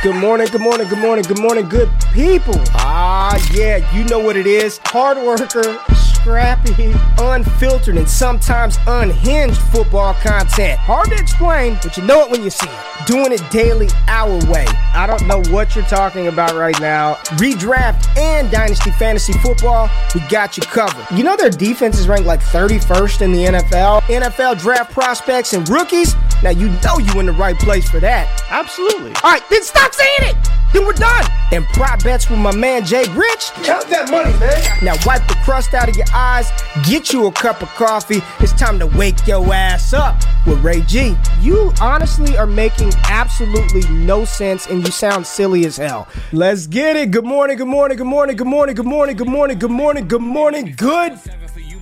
Good morning, good morning, good morning, good morning, good people. Ah, yeah, you know what it is. Hard worker, scrappy, unfiltered, and sometimes unhinged football content. Hard to explain, but you know it when you see it. Doing it daily our way. I don't know what you're talking about right now. Redraft and Dynasty Fantasy Football, we got you covered. You know their defense is ranked like 31st in the NFL. NFL draft prospects and rookies. Now you know you in the right place for that. Absolutely. All right, then stop saying it. Then we're done. And prop bets with my man Jay Rich. Count that money, man. Now wipe the crust out of your eyes. Get you a cup of coffee. It's time to wake your ass up with Ray G. You honestly are making absolutely no sense, and you sound silly as hell. Let's get it. Good morning. Good morning. Good morning. Good morning. Good morning. Good morning. Good morning. Good morning. Good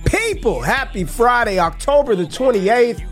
people. Happy Friday, October the 28th,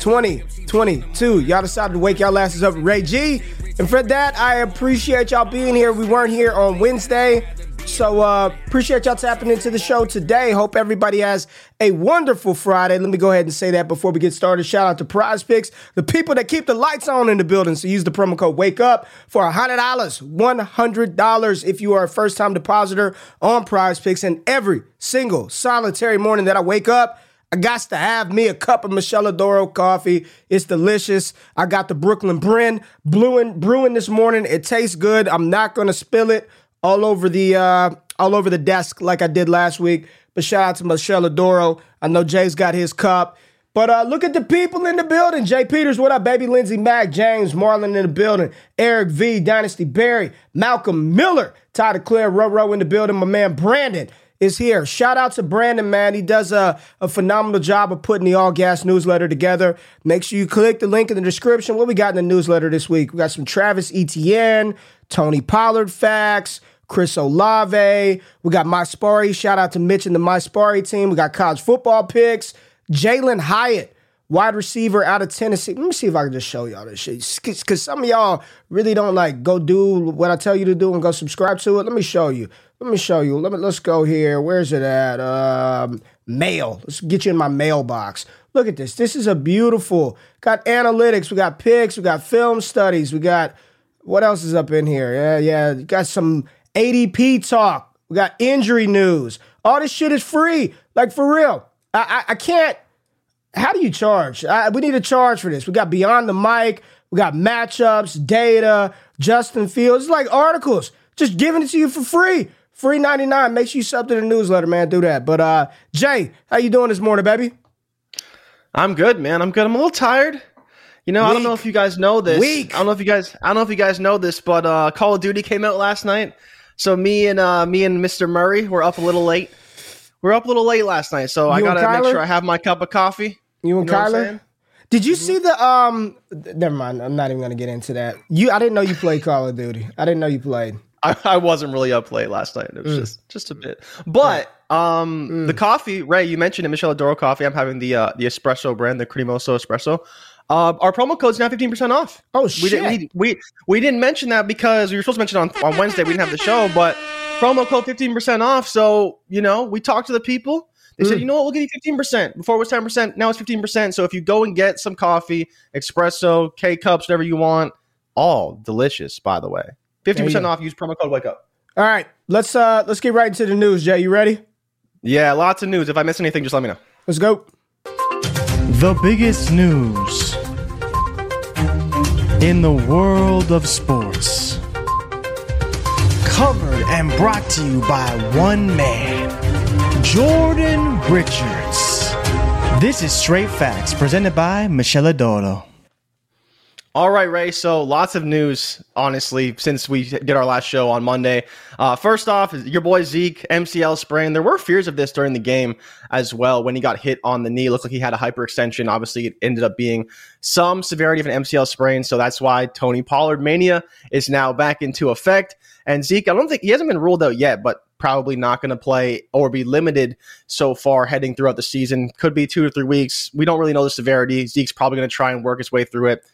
2022. Y'all decided to wake y'all asses up Ray G. And for that, I appreciate y'all being here. We weren't here on Wednesday. So uh appreciate y'all tapping into the show today. Hope everybody has a wonderful Friday. Let me go ahead and say that before we get started. Shout out to Prize Picks, the people that keep the lights on in the building. So use the promo code Wake Up for hundred dollars, one hundred dollars if you are a first time depositor on Prize Picks. And every single solitary morning that I wake up. I got to have me a cup of Miscela d'Oro coffee. It's delicious. I got the Brooklyn Bren brewing, brewing this morning. It tastes good. I'm not gonna spill it all over the uh, all over the desk like I did last week. But shout out to Miscela d'Oro. I know Jay's got his cup. But uh, look at the people in the building. Jay Peters, what up, baby? Lindsey Mack, James Marlin in the building. Eric V, Dynasty Barry, Malcolm Miller, Tyler Claire, Row in the building. My man Brandon is here. Shout out to Brandon, man. He does a, a phenomenal job of putting the All Gas newsletter together. Make sure you click the link in the description. What we got in the newsletter this week? We got some Travis Etienne, Tony Pollard facts, Chris Olave. We got My Sparry. Shout out to Mitch and the My Sparry team. We got college football picks. Jalin Hyatt, wide receiver out of Tennessee. Let me see if I can just show y'all this shit. Because some of y'all really don't like go do what I tell you to do and go subscribe to it. Let me show you. Let me show you. Let me let's go here. Where's it at? Um, mail. Let's get you in my mailbox. Look at this. This is a beautiful. Got analytics. We got picks. We got film studies. We got what else is up in here? Yeah, yeah. Got some ADP talk. We got injury news. All this shit is free. Like for real. I I, I can't. How do you charge? I, we need to charge for this. We got beyond the mic. We got matchups, data, Justin Fields. It's like articles. Just giving it to you for free. Free 99. Make sure you sub to the newsletter, man. Do that. But uh Jay, how you doing this morning, baby? I'm good, man. I'm good. I'm a little tired. You know, Weak. I don't know if you guys know this. Weak. I don't know if you guys I don't know if you guys know this, but uh Call of Duty came out last night. So me and uh me and Mr. Murray were up a little late. We're up a little late last night, so you I gotta make sure I have my cup of coffee. You and you know Kyler? Did you mm-hmm. see the um never mind, I'm not even gonna get into that. You I didn't know you played Call of Duty. I didn't know you played. I, I wasn't really up late last night. It was mm. just just a bit. But um mm. the coffee, Ray, you mentioned it, Miscela d'Oro coffee. I'm having the uh the espresso brand, the cremoso espresso. Uh, our promo code's now 15% off. Oh shit. We didn't, we, we, we didn't mention that because we were supposed to mention it on, on Wednesday. We didn't have the show, but promo code 15% off. So, you know, we talked to the people. They mm. said, you know what, we'll give you 15%. Before it was 10%, now it's 15%. So if you go and get some coffee, espresso, K cups, whatever you want, all delicious, by the way. 50% off, use promo code wake up. All right. Let's uh let's get right into the news, Jay. You ready? Yeah, lots of news. If I miss anything, just let me know. Let's go. The biggest news in the world of sports. Covered and brought to you by one man, Jordan Richards. This is Straight Facts, presented by Miscela d'Oro. All right, Ray. So lots of news, honestly, since we did our last show on Monday. Uh, first off, your boy Zeke, MCL sprain. There were fears of this during the game as well when he got hit on the knee. Looked like he had a hyperextension. Obviously, it ended up being some severity of an MCL sprain. So that's why Tony Pollard mania is now back into effect. And Zeke, I don't think he hasn't been ruled out yet, but probably not going to play or be limited so far heading throughout the season. Could be two or three weeks. We don't really know the severity. Zeke's probably going to try and work his way through it.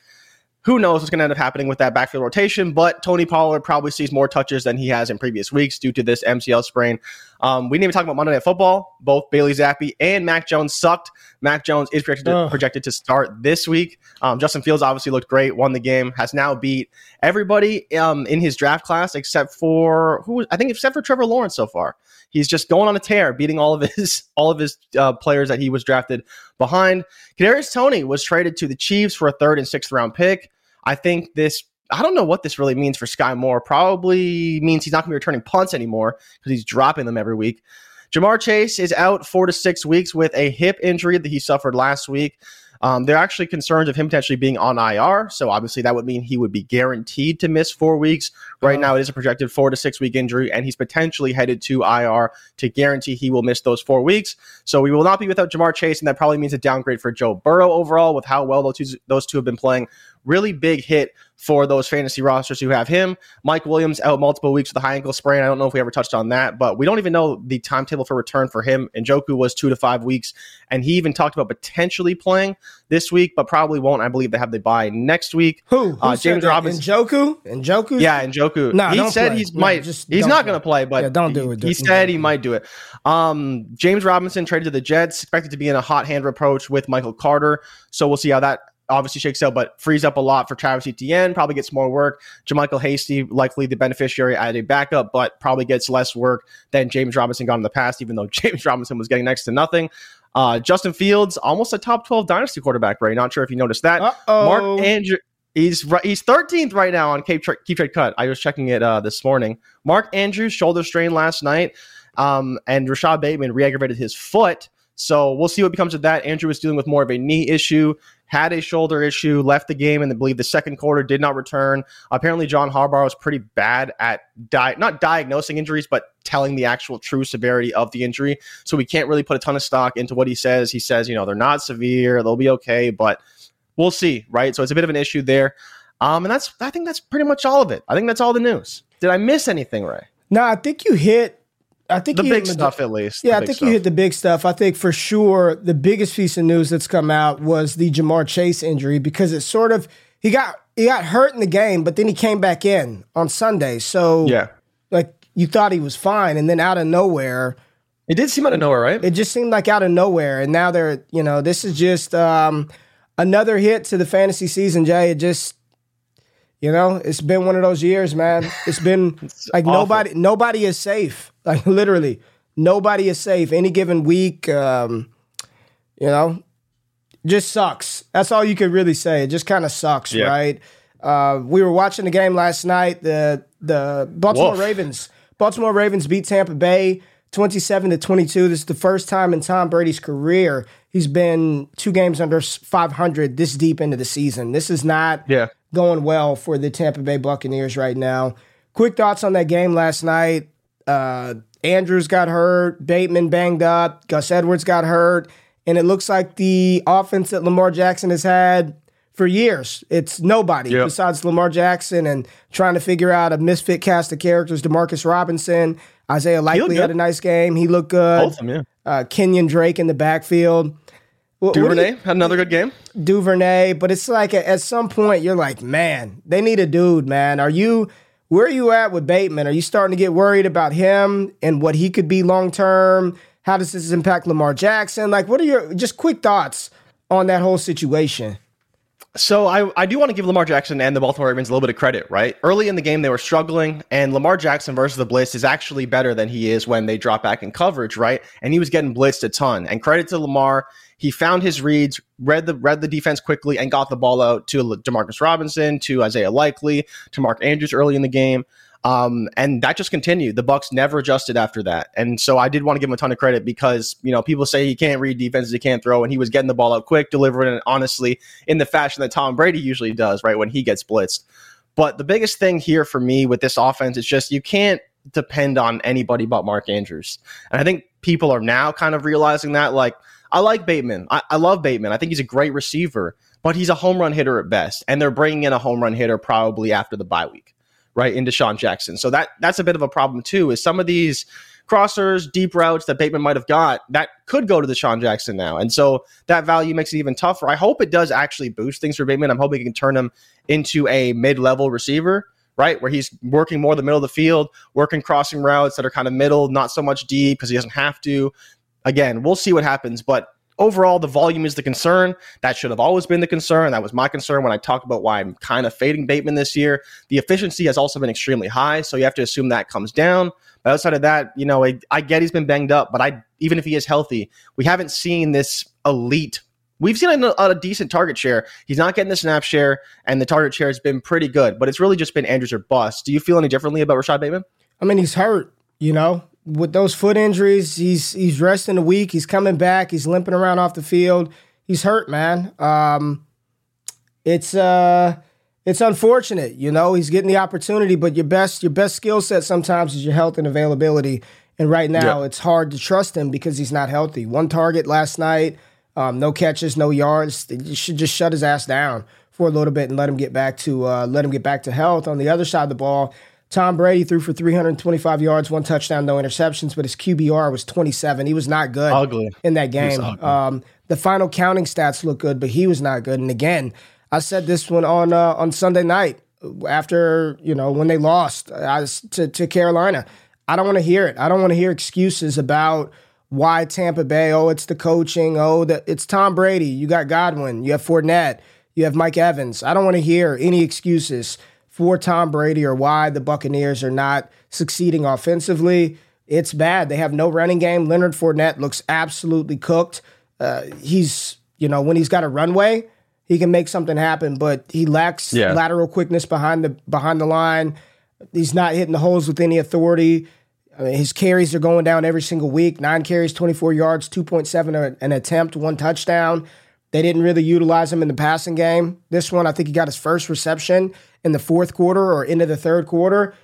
Who knows what's going to end up happening with that backfield rotation? But Tony Pollard probably sees more touches than he has in previous weeks due to this MCL sprain. Um, we didn't even talk about Monday Night Football. Both Bailey Zappe and Mac Jones sucked. Mac Jones is projected to, projected to start this week. Um, Justin Fields obviously looked great, won the game, has now beat everybody um, in his draft class except for who I think except for Trevor Lawrence so far. He's just going on a tear, beating all of his all of his uh, players that he was drafted behind. Kadarius Toney was traded to the Chiefs for a third and sixth round pick. I think this I don't know what this really means for Sky Moore. Probably means he's not going to be returning punts anymore because he's dropping them every week. Ja'Marr Chase is out four to six weeks with a hip injury that he suffered last week. Um, they're actually concerned of him potentially being on IR. So obviously that would mean he would be guaranteed to miss four weeks. Right now it is a projected four to six week injury, and he's potentially headed to IR to guarantee he will miss those four weeks. So we will not be without Ja'Marr Chase, and that probably means a downgrade for Joe Burrow overall with how well those two, those two have been playing really big hit for those fantasy rosters who have him. Mike Williams out multiple weeks with a high ankle sprain. I don't know if we ever touched on that, but we don't even know the timetable for return for him. And Joku was two to five weeks, and he even talked about potentially playing this week, but probably won't. I believe they have the bye next week. Who? Who uh, James Robinson. Njoku? Joku? Yeah, and Joku. No, he said he's no, might. Just he's not going to play, but yeah, don't do it. He, he said he might do it. Um, James Robinson traded to the Jets, expected to be in a hot hand approach with Michael Carter. So we'll see how that obviously shakes out, but frees up a lot for Travis Etienne. Probably gets more work. JaMycal Hasty, likely the beneficiary at a backup, but probably gets less work than James Robinson got in the past, even though James Robinson was getting next to nothing. Uh, Justin Fields, almost a top 12 dynasty quarterback, Ray. Not sure if you noticed that. Uh-oh. Mark Andrew. He's he's 13th right now on Keep, Tra- Keep Trade Cut. I was checking it uh, this morning. Mark Andrews shoulder strain last night, um, and Rashod Bateman re-aggravated his foot. So we'll see what becomes of that. Andrew was dealing with more of a knee issue, had a shoulder issue, left the game, and I believe the second quarter did not return. Apparently, John Harbaugh was pretty bad at di- not diagnosing injuries, but telling the actual true severity of the injury. So we can't really put a ton of stock into what he says. He says, you know, they're not severe, they'll be okay, but we'll see, right? So it's a bit of an issue there. Um, and that's I think that's pretty much all of it. I think that's all the news. Did I miss anything, Ray? No, I think you hit I think the big stuff, at least. Yeah, I think stuff. you hit the big stuff. I think for sure the biggest piece of news that's come out was the Ja'Marr Chase injury because it sort of he got he got hurt in the game, but then he came back in on Sunday. So yeah, like you thought he was fine, and then out of nowhere, it did seem out of nowhere, right? It just seemed like out of nowhere, and now they're you know this is just um, another hit to the fantasy season. Jay, it just you know, it's been one of those years, man. It's been it's like awful. nobody nobody is safe. Like literally, nobody is safe. Any given week, um, you know, just sucks. That's all you could really say. It just kind of sucks, yeah. right? Uh, we were watching the game last night. The the Baltimore Wolf. Ravens, Baltimore Ravens beat Tampa Bay 27 to 22. This is the first time in Tom Brady's career he's been two games under 500 this deep into the season. This is not yeah. Going well for the Tampa Bay Buccaneers right now. Quick thoughts on that game last night. Uh, Andrews got hurt, Bateman banged up, Gus Edwards got hurt, and it looks like the offense that Lamar Jackson has had for years. It's nobody yep. besides Lamar Jackson and trying to figure out a misfit cast of characters. Demarcus Robinson, Isaiah Likely had a nice game. He looked good. Them, yeah. Uh, Kenyan Drake in the backfield. Duvernay you, had another good game. Duvernay, but it's like at some point you're like, man, they need a dude, man. Are you where are you at with Bateman? Are you starting to get worried about him and what he could be long term? How does this impact Lamar Jackson? Like, what are your just quick thoughts on that whole situation? So I, I do want to give Lamar Jackson and the Baltimore Ravens a little bit of credit, right? Early in the game, they were struggling, and Lamar Jackson versus the blitz is actually better than he is when they drop back in coverage, right? And he was getting blitzed a ton. And credit to Lamar, he found his reads, read the read the defense quickly, and got the ball out to Demarcus Robinson, to Isaiah Likely, to Mark Andrews early in the game. Um, and that just continued. The Bucks never adjusted after that, and so I did want to give him a ton of credit because you know people say he can't read defenses, he can't throw, and he was getting the ball out quick, delivering it honestly in the fashion that Tom Brady usually does, right when he gets blitzed. But the biggest thing here for me with this offense is just you can't depend on anybody but Mark Andrews, and I think people are now kind of realizing that. Like, I like Bateman, I, I love Bateman, I think he's a great receiver, but he's a home run hitter at best, and they're bringing in a home run hitter probably after the bye week right into Sean Jackson. So that that's a bit of a problem too. Is some of these crossers, deep routes that Bateman might have got that could go to DeSean Jackson now, and so that value makes it even tougher. I hope it does actually boost things for Bateman. I'm hoping it can turn him into a mid level receiver. right? Where he's working more the middle of the field, working crossing routes that are kind of middle, not so much deep because he doesn't have to. Again, we'll see what happens, but overall, the volume is the concern. That should have always been the concern. That was my concern when I talked about why I'm kind of fading Bateman this year. The efficiency has also been extremely high, so you have to assume that comes down. But outside of that, you know, I, I get he's been banged up, but I even if he is healthy, we haven't seen this elite We've seen a, a, decent target share. He's not getting the snap share, and the target share has been pretty good. But it's really just been Andrews or bust. Do you feel any differently about Rashod Bateman? I mean, he's hurt. You know, with those foot injuries, he's he's resting a week. He's coming back. He's limping around off the field. He's hurt, man. Um, it's uh, it's unfortunate. You know, he's getting the opportunity, but your best your best skill set sometimes is your health and availability. And right now, yeah. it's hard to trust him because he's not healthy. One target last night. Um, no catches, no yards. You should just shut his ass down for a little bit and let him get back to uh, let him get back to health. On the other side of the ball, Tom Brady threw for 325 yards, one touchdown, no interceptions, but his QBR was 27. He was not good ugly. in that game. Um, the final counting stats look good, but he was not good. And again, I said this one on uh, on Sunday night after you know when they lost uh, to to Carolina. I don't want to hear it. I don't want to hear excuses about why Tampa Bay? Oh, it's the coaching. Oh, the, it's Tom Brady. You got Godwin. You have Fournette. You have Mike Evans. I don't want to hear any excuses for Tom Brady or why the Buccaneers are not succeeding offensively. It's bad. They have no running game. Leonard Fournette looks absolutely cooked. Uh, he's, you know, when he's got a runway, he can make something happen, but he lacks yeah. lateral quickness behind the behind the line. He's not hitting the holes with any authority. I mean, his carries are going down every single week. Nine carries, 24 yards, 2.7 an attempt, one touchdown. They didn't really utilize him in the passing game. This one, I think he got his first reception in the fourth quarter or into the third quarter.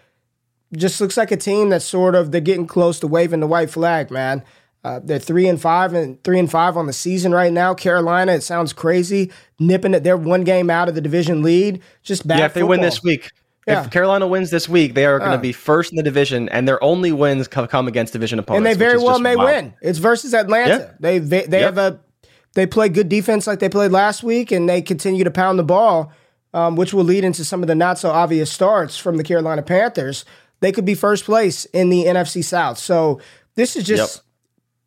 Just looks like a team that's sort of they're getting close to waving the white flag, man. Uh, they're three and five and three and five on the season right now. Carolina, it sounds crazy, nipping at They're one game out of the division lead. Just bad. Yeah, if football. they win this week, yeah. If Carolina wins this week, they are going to uh. be first in the division, and their only wins come against division opponents. And they very well may wild. win. It's versus Atlanta. Yeah. They they, they have a they play good defense like they played last week, and they continue to pound the ball, um, which will lead into some of the not so obvious starts from the Carolina Panthers. They could be first place in the NFC South. So this is just yep.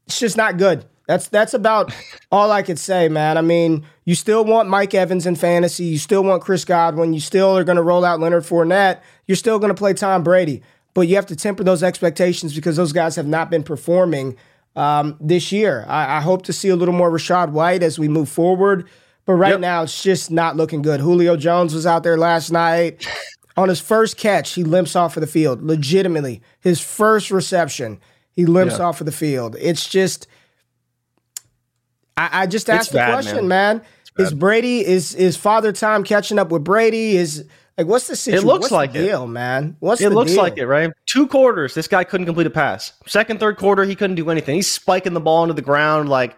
it's just not good. That's that's about all I could say, man. I mean, you still want Mike Evans in fantasy. You still want Chris Godwin. You still are going to roll out Leonard Fournette. You're still going to play Tom Brady. But you have to temper those expectations because those guys have not been performing um, this year. I, I, hope to see a little more Rachaad White as we move forward. But right yep. now, it's just not looking good. Julio Jones was out there last night. On his first catch, he limps off of the field. Legitimately, his first reception, he limps off of the field. It's just I, I just asked it's the bad, question, man. man. Is Brady is is Father Time catching up with Brady? Is like what's the situation? It looks what's like the deal, it. man. What's it looks deal? like it, right? Two quarters, this guy couldn't complete a pass. Second, third quarter, he couldn't do anything. He's spiking the ball into the ground like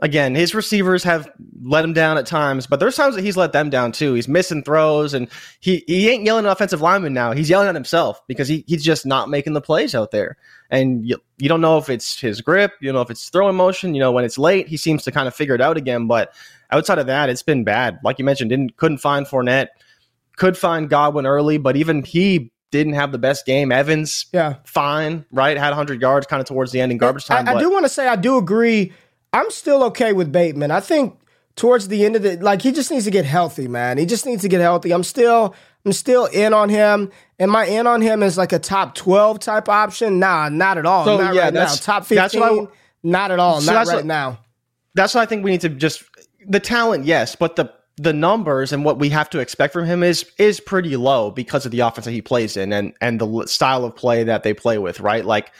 again, his receivers have let him down at times, but there's times that he's let them down too. He's missing throws, and he he ain't yelling at offensive linemen now. He's yelling at himself because he, he's just not making the plays out there. And you, you don't know if it's his grip, you know if it's throwing motion. You know when it's late, he seems to kind of figure it out again. But outside of that, it's been bad. Like you mentioned, didn't couldn't find Fournette, could find Godwin early, but even he didn't have the best game. Evans, yeah, fine, right? Had 100 yards kind of towards the end in garbage time. I, I do want to say I do agree I'm still okay with Bateman. I think towards the end of the like he just needs to get healthy, man. He just needs to get healthy. I'm still I'm still in on him. And my in on him is like a top 12 type option? Nah, not at all. So, not yeah, right now. Top 15, I, not at all. So not right what, now. That's what I think we need to just the talent, yes, but the the numbers and what we have to expect from him is is pretty low because of the offense that he plays in and and the style of play that they play with, right? Like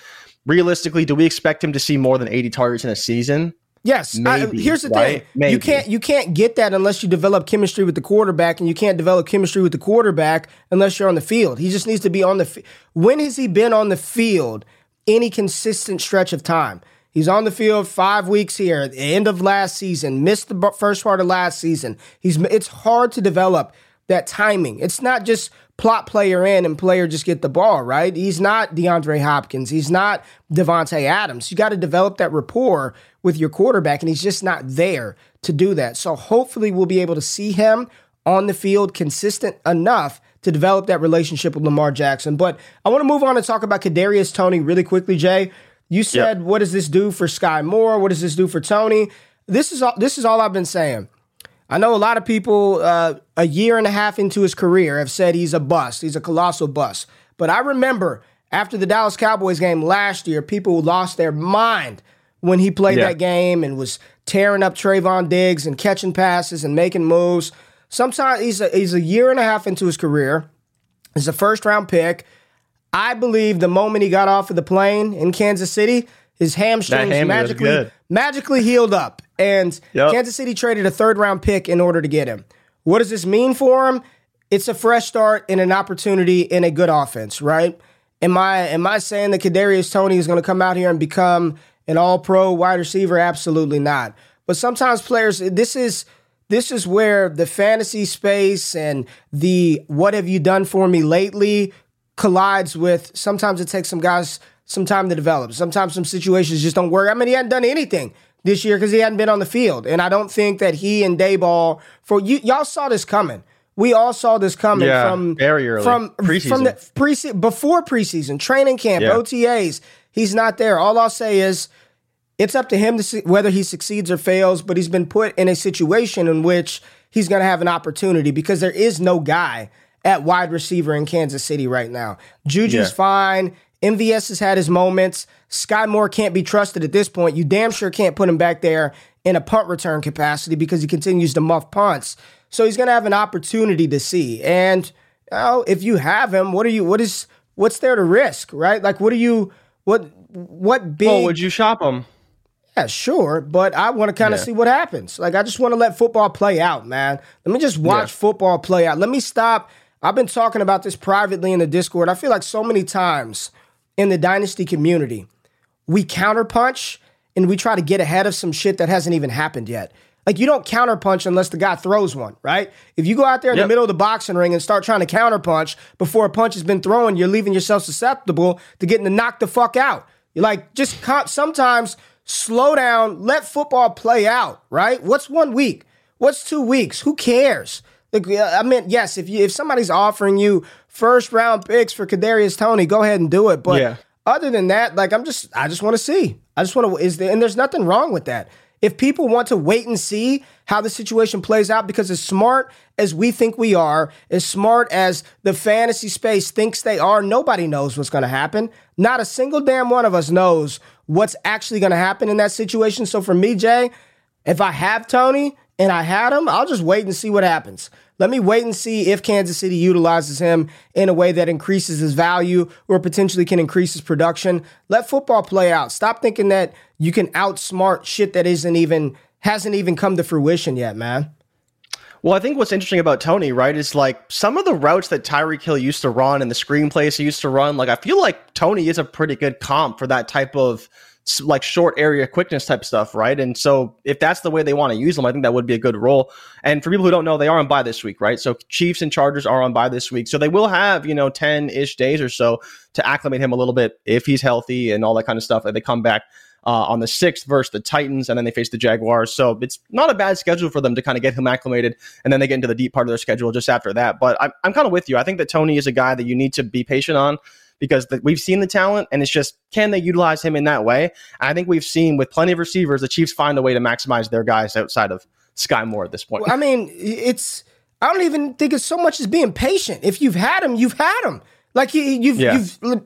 realistically, do we expect him to see more than 80 targets in a season? Yes. Maybe, I, here's the right? thing: Maybe. you can't you can't get that unless you develop chemistry with the quarterback, and you can't develop chemistry with the quarterback unless you're on the field. He just needs to be on the. when has he been on the field? Any consistent stretch of time? He's on the field five weeks here. At the end of last season, missed the first part of last season. He's. It's hard to develop that timing. It's not just plot player in and player just get the ball, right? He's not DeAndre Hopkins. He's not Davante Adams. You got to develop that rapport with your quarterback, and he's just not there to do that. So hopefully we'll be able to see him on the field consistent enough to develop that relationship with Lamar Jackson. But I want to move on and talk about Kadarius Toney really quickly, Jay. You said, yep. "What does this do for Sky Moore? What does this do for Toney? This is all. This is all I've been saying. I know a lot of people uh, a year and a half into his career have said he's a bust. He's a colossal bust. But I remember after the Dallas Cowboys game last year, people lost their mind when he played yeah. that game and was tearing up Trevon Diggs and catching passes and making moves. Sometimes he's a, he's a year and a half into his career. He's a first round pick. I believe the moment he got off of the plane in Kansas City, his hamstrings magically magically healed up. And yep. Kansas City traded a third round pick in order to get him. What does this mean for him? It's a fresh start and an opportunity in a good offense, right? Am I am I saying that Kadarius Toney is going to come out here and become an all pro wide receiver? Absolutely not. But sometimes players, this is this is where the fantasy space and the what have you done for me lately collides with sometimes it takes some guys some time to develop. Sometimes some situations just don't work. I mean, he hadn't done anything this year because he hadn't been on the field. And I don't think that he and Daboll for you y'all saw this coming. We all saw this coming yeah, from very early from preseason. from the pre before preseason training camp yeah. OTAs. He's not there. All I'll say is it's up to him to see whether he succeeds or fails, but he's been put in a situation in which he's going to have an opportunity because there is no guy at wide receiver in Kansas City right now. Juju's yeah. fine. MVS has had his moments. Sky Moore can't be trusted at this point. You damn sure can't put him back there in a punt return capacity because he continues to muff punts. So he's going to have an opportunity to see. And know, if you have him, what are you? What is? What's there to risk? Right? Like, what are you? What? What big? Well, would you shop him? Yeah, sure, but I want to kind of yeah. see what happens. Like, I just want to let football play out, man. Let me just watch yeah. football play out. Let me stop. I've been talking about this privately in the Discord. I feel like so many times in the dynasty community, we counterpunch and we try to get ahead of some shit that hasn't even happened yet. Like you don't counterpunch unless the guy throws one, right? If you go out there in yep. the middle of the boxing ring and start trying to counterpunch before a punch has been thrown, you're leaving yourself susceptible to getting knocked the fuck out. You're like, just sometimes slow down, let football play out, right? What's one week? What's two weeks? Who cares? Like, I mean, yes, if you if somebody's offering you first round picks for Kadarius Toney, go ahead and do it. But yeah. other than that, like I'm just I just want to see. I just want to is there and there's nothing wrong with that. If people want to wait and see how the situation plays out, because as smart as we think we are, as smart as the fantasy space thinks they are, nobody knows what's going to happen. Not a single damn one of us knows what's actually going to happen in that situation. So for me, Jay, if I have Toney and I had him, I'll just wait and see what happens. Let me wait and see if Kansas City utilizes him in a way that increases his value or potentially can increase his production. Let football play out. Stop thinking that you can outsmart shit that isn't even hasn't even come to fruition yet, man. Well, I think what's interesting about Toney, right, is like some of the routes that Tyreek Hill used to run and the screenplays he used to run. Like, I feel like Toney is a pretty good comp for that type of like short area quickness type stuff, right? And so if that's the way they want to use them, I think that would be a good role. And for people who don't know, they are on bye this week, right? So Chiefs and Chargers are on bye this week. So they will have, you know, 10 ish days or so to acclimate him a little bit if he's healthy and all that kind of stuff. And they come back uh, on the sixth versus the Titans, and then they face the Jaguars. So it's not a bad schedule for them to kind of get him acclimated, and then they get into the deep part of their schedule just after that. But I'm, I'm kind of with you. I think that Toney is a guy that you need to be patient on because the, we've seen the talent and it's just can they utilize him in that way? And I think we've seen with plenty of receivers, the Chiefs find a way to maximize their guys outside of Sky Moore at this point. Well, I mean, it's I don't even think it's so much as being patient. If you've had him, you've had him. Like you, you've yeah. you've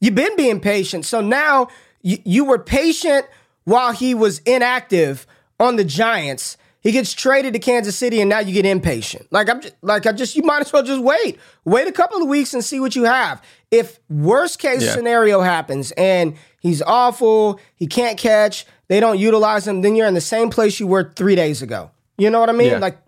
you've been being patient. So now you, you were patient while he was inactive on the Giants he gets traded to Kansas City, and now you get impatient. Like I'm, just, like I just, you might as well just wait, wait a couple of weeks and see what you have. If worst case yeah. scenario happens and he's awful, he can't catch, they don't utilize him, then you're in the same place you were three days ago. You know what I mean? Yeah. Like,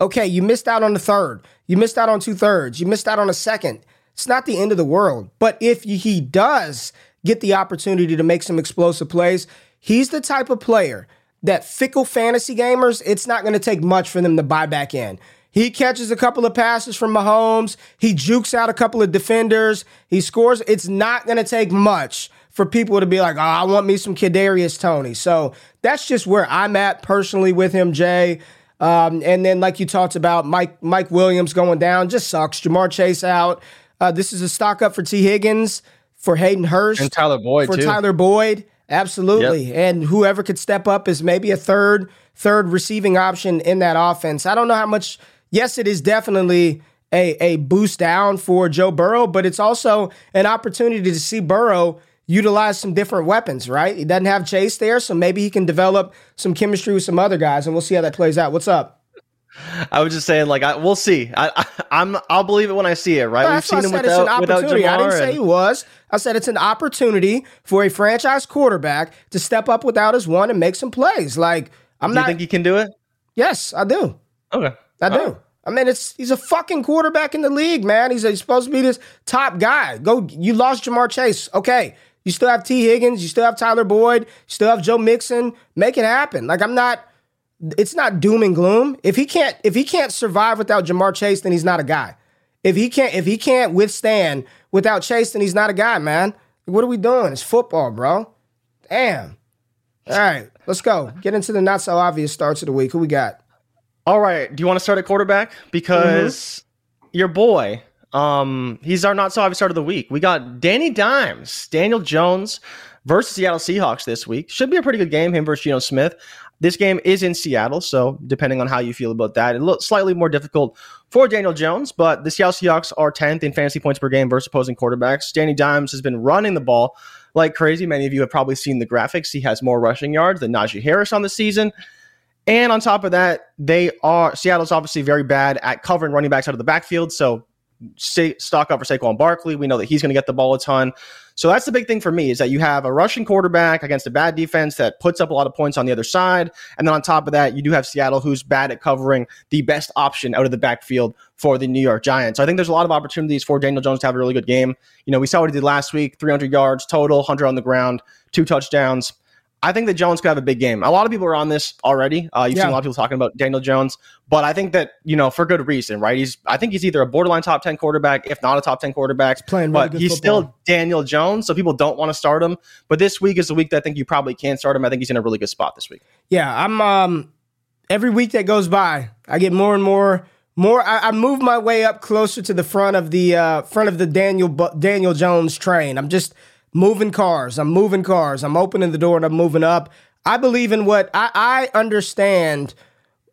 okay, you missed out on the third, you missed out on two thirds, you missed out on a second. It's not the end of the world. But if he does get the opportunity to make some explosive plays, he's the type of player that fickle fantasy gamers, it's not going to take much for them to buy back in. He catches a couple of passes from Mahomes. He jukes out a couple of defenders. He scores. It's not going to take much for people to be like, oh, I want me some Kadarius Toney. So that's just where I'm at personally with him, Jay. Um, and then, like you talked about, Mike Mike Williams going down just sucks. Jamar Chase out. Uh, this is a stock up for Tee Higgins, for Hayden Hurst, and Tyler Boyd for too. Tyler Boyd. Absolutely, yep. and whoever could step up is maybe a third third receiving option in that offense. I don't know how much. Yes, it is definitely a a boost down for Joe Burrow, but it's also an opportunity to see Burrow utilize some different weapons, right? He doesn't have Chase there, so maybe he can develop some chemistry with some other guys, and we'll see how that plays out. What's up? I was just saying, like, I, we'll see. I, am I'll believe it when I see it. Right? We've seen him without, without Ja'Marr I didn't say he was. I said it's an opportunity for a franchise quarterback to step up without his one and make some plays. Like, I'm do not. You think he can do it? Yes, I do. Okay, I do. I mean, it's he's a fucking quarterback in the league, man. He's, he's supposed to be this top guy. Go, you lost Ja'Marr Chase. Okay, you still have Tee Higgins. You still have Tyler Boyd. You still have Joe Mixon. Make it happen. Like I'm not. It's not doom and gloom. If he can't, if he can't survive without Ja'Marr Chase, then he's not a guy. If he can't, if he can't withstand without Chase, then he's not a guy, man. What are we doing? It's football, bro. Damn. All right, let's go. Get into the not so obvious starts of the week. Who we got? All right. Do you want to start at quarterback? Because mm-hmm. your boy, um, he's our not so obvious start of the week. We got Danny Dimes, Daniel Jones versus Seattle Seahawks this week. Should be a pretty good game, him versus Geno Smith. This game is in Seattle, so depending on how you feel about that, it looks slightly more difficult for Daniel Jones, but the Seattle Seahawks are 10th in fantasy points per game versus opposing quarterbacks. Danny Dimes has been running the ball like crazy. Many of you have probably seen the graphics. He has more rushing yards than Najee Harris on the season. And on top of that, they are Seattle's obviously very bad at covering running backs out of the backfield. So stock up for Saquon Barkley. We know that he's going to get the ball a ton. So that's the big thing for me is that you have a rushing quarterback against a bad defense that puts up a lot of points on the other side. And then on top of that, you do have Seattle who's bad at covering the best option out of the backfield for the New York Giants. So I think there's a lot of opportunities for Daniel Jones to have a really good game. You know, we saw what he did last week 300 yards total, 100 on the ground, two touchdowns. I think that Jones could have a big game. A lot of people are on this already. Uh, you've yeah. seen a lot of people talking about Daniel Jones, but I think that you know for good reason, right? He's I think he's either a borderline top ten quarterback, if not a top ten quarterback. He's playing, but he's football. still Daniel Jones, so people don't want to start him. But this week is the week that I think you probably can start him. I think he's in a really good spot this week. Yeah, I'm. Um, every week that goes by, I get more and more. More, I, I move my way up closer to the front of the uh, front of the Daniel Daniel Jones train. I'm just moving cars. I'm moving cars. I'm opening the door and I'm moving up. I believe in what I, I understand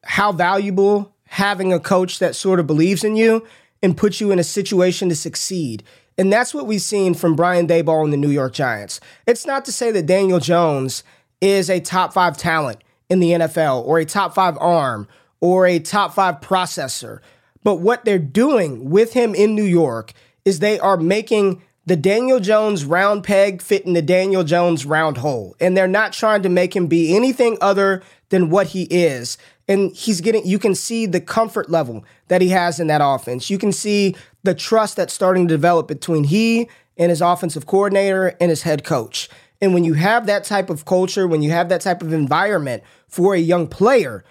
how valuable having a coach that sort of believes in you and puts you in a situation to succeed. And that's what we've seen from Brian Daboll and the New York Giants. It's not to say that Daniel Jones is a top five talent in the NFL or a top five arm or a top five processor. But what they're doing with him in New York is they are making the Daniel Jones round peg fit in the Daniel Jones round hole. And they're not trying to make him be anything other than what he is. And he's getting, you can see the comfort level that he has in that offense. You can see the trust that's starting to develop between he and his offensive coordinator and his head coach. And when you have that type of culture, when you have that type of environment for a young player,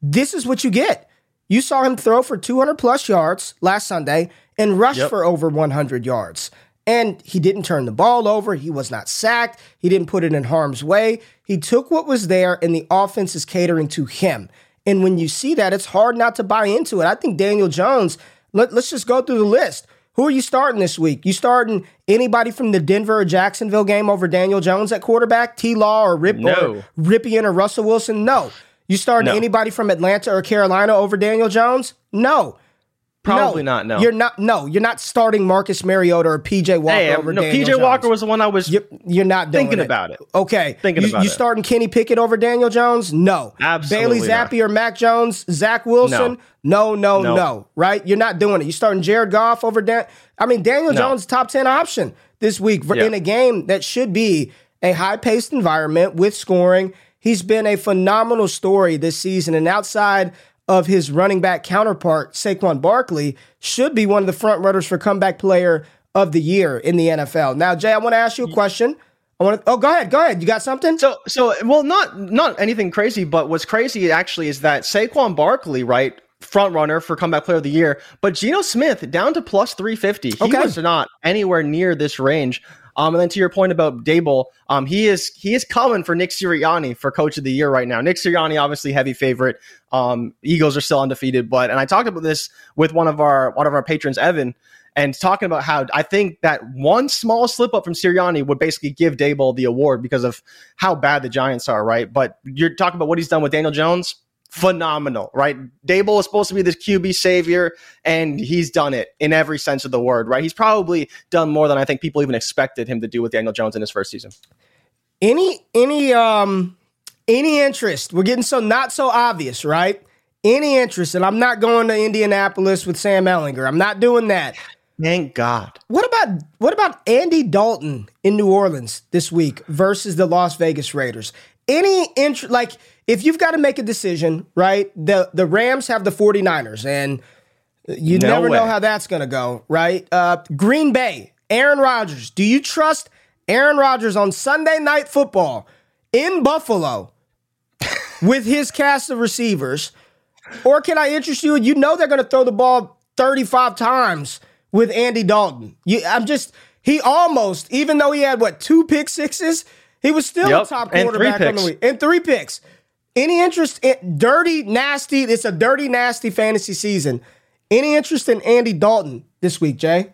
this is what you get. You saw him throw for 200 plus yards last Sunday and rush yep. for over 100 yards. And he didn't turn the ball over. He was not sacked. He didn't put it in harm's way. He took what was there, and the offense is catering to him. And when you see that, it's hard not to buy into it. I think Daniel Jones, let, us just go through the list. Who are you starting this week? You starting anybody from the Denver or Jacksonville game over Daniel Jones at quarterback? T Law or Rip no. or Rypien or Russell Wilson? No. You starting no. anybody from Atlanta or Carolina over Daniel Jones? No. Probably no, not. No, you're not. No, you're not starting Marcus Mariota or PJ Walker hey, um, over no, Daniel PJ Walker was the one I was. You're, you're not thinking it. about it. Okay, thinking you, about you it. starting Kenny Pickett over Daniel Jones? No. Absolutely. Bailey Zappe or Mac Jones, Zach Wilson? No, no, no, no. Right? You're not doing it. You starting Jared Goff over Dan. I mean, Daniel no. Jones top ten option this week yeah. in a game that should be a high paced environment with scoring. He's been a phenomenal story this season, and outside of his running back counterpart, Saquon Barkley, should be one of the front runners for comeback player of the year in the NFL. Now, Jay, I want to ask you a question. I want to. Oh, go ahead. Go ahead. You got something? So, so well, not not anything crazy, but what's crazy actually is that Saquon Barkley, right, front runner for comeback player of the year, but Geno Smith down to plus three fifty. He okay. was not anywhere near this range Um, and then to your point about Daboll, um, he is he is coming for Nick Sirianni for Coach of the Year right now. Nick Sirianni, obviously heavy favorite. Um, Eagles are still undefeated, but and I talked about this with one of our one of our patrons, Evan, and talking about how I think that one small slip up from Sirianni would basically give Daboll the award because of how bad the Giants are, right? But you're talking about what he's done with Daniel Jones phenomenal, right? Daboll is supposed to be this QB savior, and he's done it in every sense of the word, right? He's probably done more than I think people even expected him to do with Daniel Jones in his first season. Any any um any interest? We're getting so not so obvious, right? Any interest, and I'm not going to Indianapolis with Sam Ehlinger. I'm not doing that. Thank God. What about what about Andy Dalton in New Orleans this week versus the Las Vegas Raiders? Any interest like if you've got to make a decision, right? The the Rams have the 49ers, and you no never way. know how that's going to go, right? Uh, Green Bay, Aaron Rodgers. Do you trust Aaron Rodgers on Sunday night football in Buffalo with his cast of receivers? Or can I interest you? You know they're going to throw the ball 35 times with Andy Dalton. You, I'm just, he almost, even though he had what, two pick sixes, he was still yep. a top quarterback on the week. And three picks. Any interest in dirty, nasty? It's a dirty, nasty fantasy season. Any interest in Andy Dalton this week, Jay?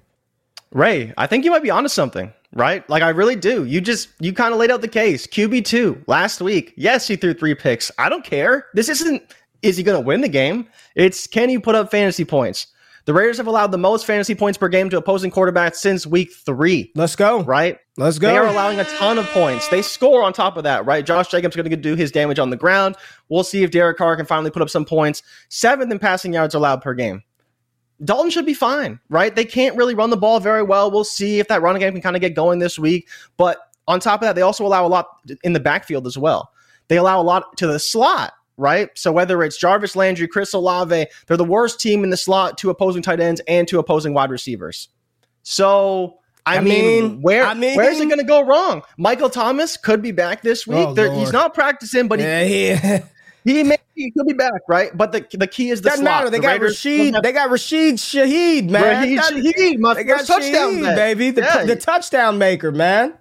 Ray, I think you might be onto something, right? Like I really do. You just you kind of laid out the case. QB two last week. Yes, he threw three picks. I don't care. This isn't. Is he going to win the game? It's can you put up fantasy points? The Raiders have allowed the most fantasy points per game to opposing quarterbacks since week three. Let's go. Right? Let's go. They are allowing a ton of points. They score on top of that, right? Josh Jacobs going to do his damage on the ground. We'll see if Derek Carr can finally put up some points. Seventh in passing yards allowed per game. Dalton should be fine, right? They can't really run the ball very well. We'll see if that running game can kind of get going this week. But on top of that, they also allow a lot in the backfield as well. They allow a lot to the slot right? So whether it's Jarvis Landry, Chris Olave, they're the worst team in the slot to opposing tight ends and to opposing wide receivers. So I, I mean, mean, where I mean, where is it going to go wrong? Michael Thomas could be back this week. Oh, he's not practicing, but yeah, he, he, he may he could be back, right? But the the key is the Doesn't slot. matter. They the got Raiders Rashid. Have, they got Rashid Shaheed, man. Rashid Shaheed, my they got touchdown, Shaheed, baby. The, yeah. the touchdown maker, man.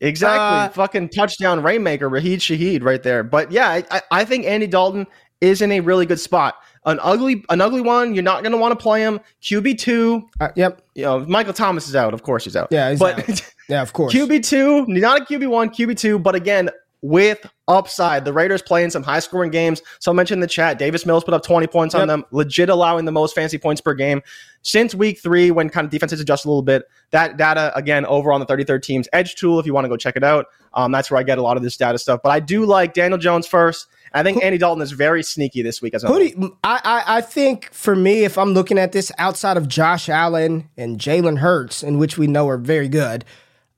Exactly. Uh, Fucking touchdown rainmaker, Rashid Shaheed right there. But yeah, I, I think Andy Dalton is in a really good spot. An ugly, an ugly one. You're not going to want to play him. QB two. Uh, yep. You know, Michael Thomas is out. Of course, he's out. Yeah, he's but out. yeah, of course. QB two, not a QB one, QB two. But again, with upside. The Raiders playing some high scoring games. So I mentioned in the chat, Davis Mills put up 20 points yep. on them, legit allowing the most fancy points per game since week three when kind of defenses adjust a little bit. That data, again, over on the 33rd team's edge tool, if you want to go check it out. Um, that's where I get a lot of this data stuff. But I do like Daniel Jones first. I think Andy Dalton is very sneaky this week as well. I, I, I think for me, if I'm looking at this outside of Josh Allen and Jalen Hurts, in which we know are very good,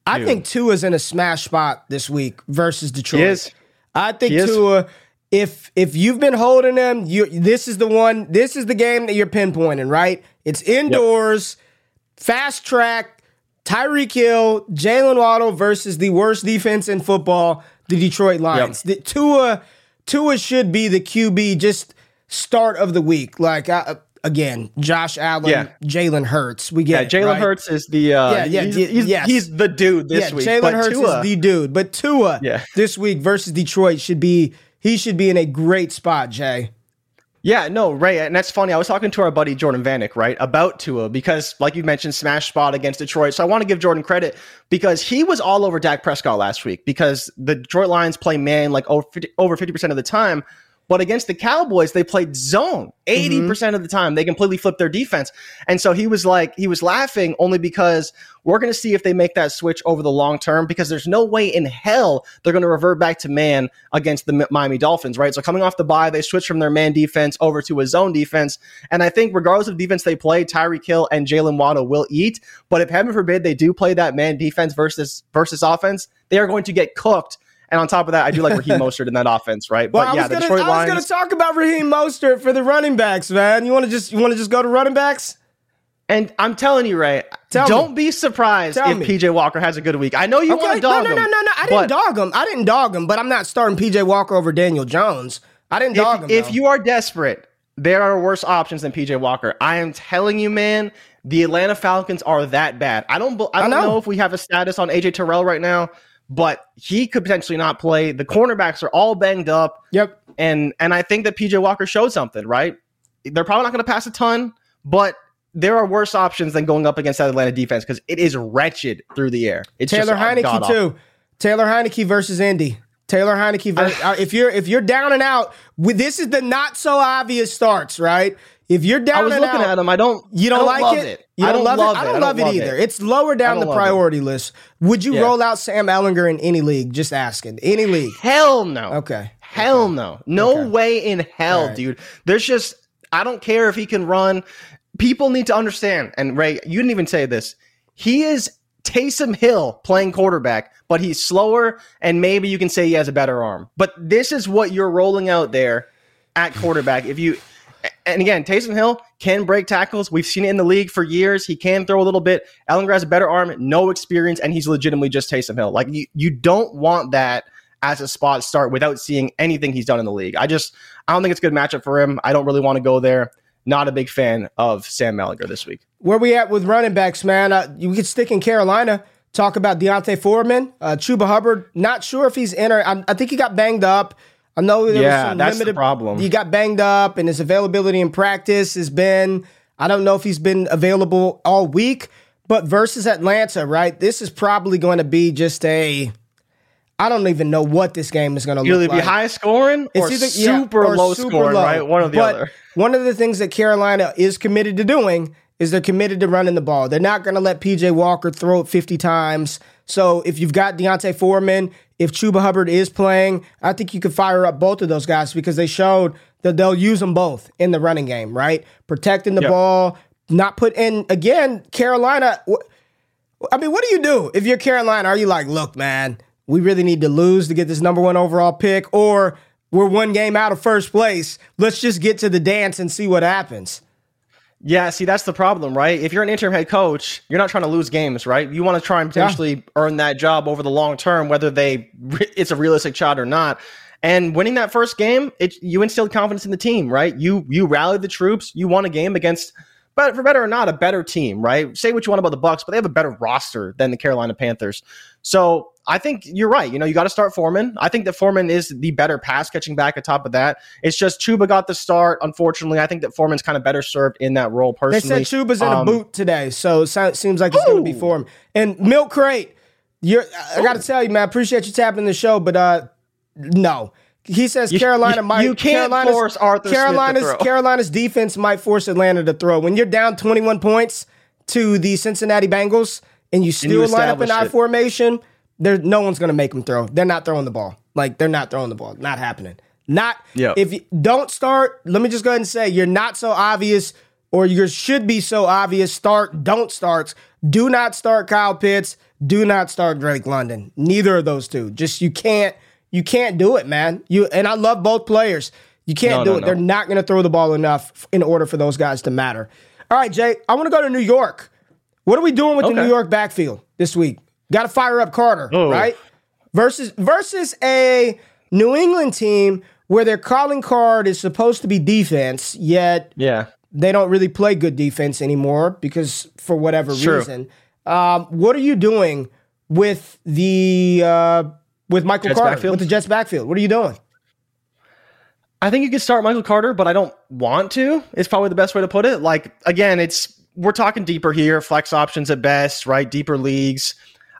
I Dude. think Tua is in a smash spot this week versus Detroit. I think Tua, if if you've been holding them, you this is the one. This is the game that you're pinpointing, right? It's indoors, yep. fast track. Tyreek Hill, Jalen Waddle versus the worst defense in football, the Detroit Lions. Yep. The, Tua, Tua should be the QB just start of the week. Like I, again, Josh Allen, yeah. Jalen Hurts. We get yeah. Jalen right? Hurts is the uh, yeah, yeah, he's, he's, yes. he's the dude this yeah, week. Jalen Hurts Tua, is the dude, but Tua yeah. this week versus Detroit should be he should be in a great spot. Jay. Yeah, no, Ray, and that's funny. I was talking to our buddy Jordan Vanek, right, about Tua because, like you mentioned, smash spot against Detroit. So I want to give Jordan credit because he was all over Dak Prescott last week because the Detroit Lions play man like over 50 percent of the time. But against the Cowboys, they played zone 80% mm-hmm. of the time. They completely flipped their defense. And so he was like, he was laughing only because we're going to see if they make that switch over the long term because there's no way in hell they're going to revert back to man against the Miami Dolphins, right? So coming off the bye, they switch from their man defense over to a zone defense. And I think regardless of defense they play, Tyreek Hill and Jalen Waddle will eat. But if heaven forbid they do play that man defense versus versus offense, they are going to get cooked and on top of that, I do like Raheem Mostert in that offense, right? Well, but yeah, the Detroit Lions. I was going to talk about Raheem Mostert for the running backs, man. You want to just you want to just go to running backs? And I'm telling you, Ray, Tell don't me. be surprised Tell if me. PJ Walker has a good week. I know you okay, want to dog no, no, him. No, no, no, I didn't dog him. I didn't dog him, but I'm not starting PJ Walker over Daniel Jones. I didn't dog if, him. If you are desperate, there are worse options than PJ Walker. I am telling you, man, the Atlanta Falcons are that bad. I don't. I don't I know. know if we have a status on AJ Terrell right now, but he could potentially not play. The cornerbacks are all banged up. Yep. And and I think that PJ Walker showed something. Right. They're probably not going to pass a ton, but there are worse options than going up against that Atlanta defense because it is wretched through the air. It's Taylor Heinicke too. Taylor Heinicke versus Indy. Taylor Heinicke. Versus, uh, if you're if you're down and out, this is the not so obvious starts, right? If you're down, I was looking out, at them. I don't. You don't, don't like it? it? You don't, don't love, it? I don't, love, it either. It. It's lower down the priority list. Would you yeah. roll out Sam Ehlinger in any league? Just asking. Any league? Hell no. Okay. Hell okay. no. No okay. way in hell, right. dude. There's just. I don't care if he can run. People need to understand. And Ray, you didn't even say this. He is Taysom Hill playing quarterback, but he's slower, and maybe you can say he has a better arm. But this is what you're rolling out there at quarterback. If you and again, Taysom Hill can break tackles. We've seen it in the league for years. He can throw a little bit. Ehlinger has a better arm, no experience, and he's legitimately just Taysom Hill. Like you, you don't want that as a spot start without seeing anything he's done in the league. I just I don't think it's a good matchup for him. I don't really want to go there. Not a big fan of Sam Ehlinger this week. Where we at with running backs, man? Uh, you could stick in Carolina. Talk about D'Onta Foreman, uh, Chuba Hubbard. Not sure if he's in or I, I think he got banged up. I know there yeah, was some that's limited the problem. He got banged up, and his availability in practice has been. I don't know if he's been available all week, but versus Atlanta, right? This is probably going to be just a. I don't even know what this game is going to look like. Either be high scoring or either, super yeah, or low super scoring, low. right? One or the but other. One of the things that Carolina is committed to doing is they're committed to running the ball. They're not going to let PJ Walker throw it 50 times. So if you've got D'Onta Foreman, if Chuba Hubbard is playing, I think you could fire up both of those guys because they showed that they'll use them both in the running game, right? Protecting the yep. ball, not put in again, Carolina. I mean, what do you do if you're Carolina? Are you like, look, man, we really need to lose to get this number one overall pick, or we're one game out of first place. Let's just get to the dance and see what happens. Yeah, see, that's the problem, right? If you're an interim head coach, you're not trying to lose games, right? You want to try and potentially yeah. earn that job over the long term, whether they it's a realistic shot or not. And winning that first game, it you instilled confidence in the team, right? You you rallied the troops. You won a game against, but for better or not, a better team, right? Say what you want about the Bucks, but they have a better roster than the Carolina Panthers. So I think you're right. You know, you got to start Foreman. I think that Foreman is the better pass catching back. Atop of that, it's just Chuba got the start. Unfortunately, I think that Foreman's kind of better served in that role. Personally, they said Chuba's in um, a boot today, so it seems like it's going to be Foreman. And Milk Crate, you're. I got to tell you, man. I appreciate you tapping the show, but uh, no. He says you, Carolina you, might. You can't Carolina's, force Arthur Carolina's Carolina's defense might force Atlanta to throw. When you're down 21 points to the Cincinnati Bengals and you still and you line up in I formation there, no one's gonna make them throw. They're not throwing the ball. Like they're not throwing the ball. Not happening. Not yeah. if you don't start. Let me just go ahead and say you're not so obvious, or you should be so obvious. Start, don't starts. Do not start Kyle Pitts. Do not start Drake London. Neither of those two. Just you can't. You can't do it, man. You and I love both players. You can't no, do no, it. No. They're not going to throw the ball enough in order for those guys to matter. All right, Jay. I want to go to New York. What are we doing with okay. the New York backfield this week? Got to fire up Carter, oh. right? Versus versus a New England team where their calling card is supposed to be defense, yet yeah, they don't really play good defense anymore because for whatever reason. Um, what are you doing with the uh, with Michael Jets Carter backfield? with the Jets backfield? What are you doing? I think you could start Michael Carter, but I don't want to. It's probably the best way to put it. Like again, it's we're talking deeper here, flex options at best, right? Deeper leagues.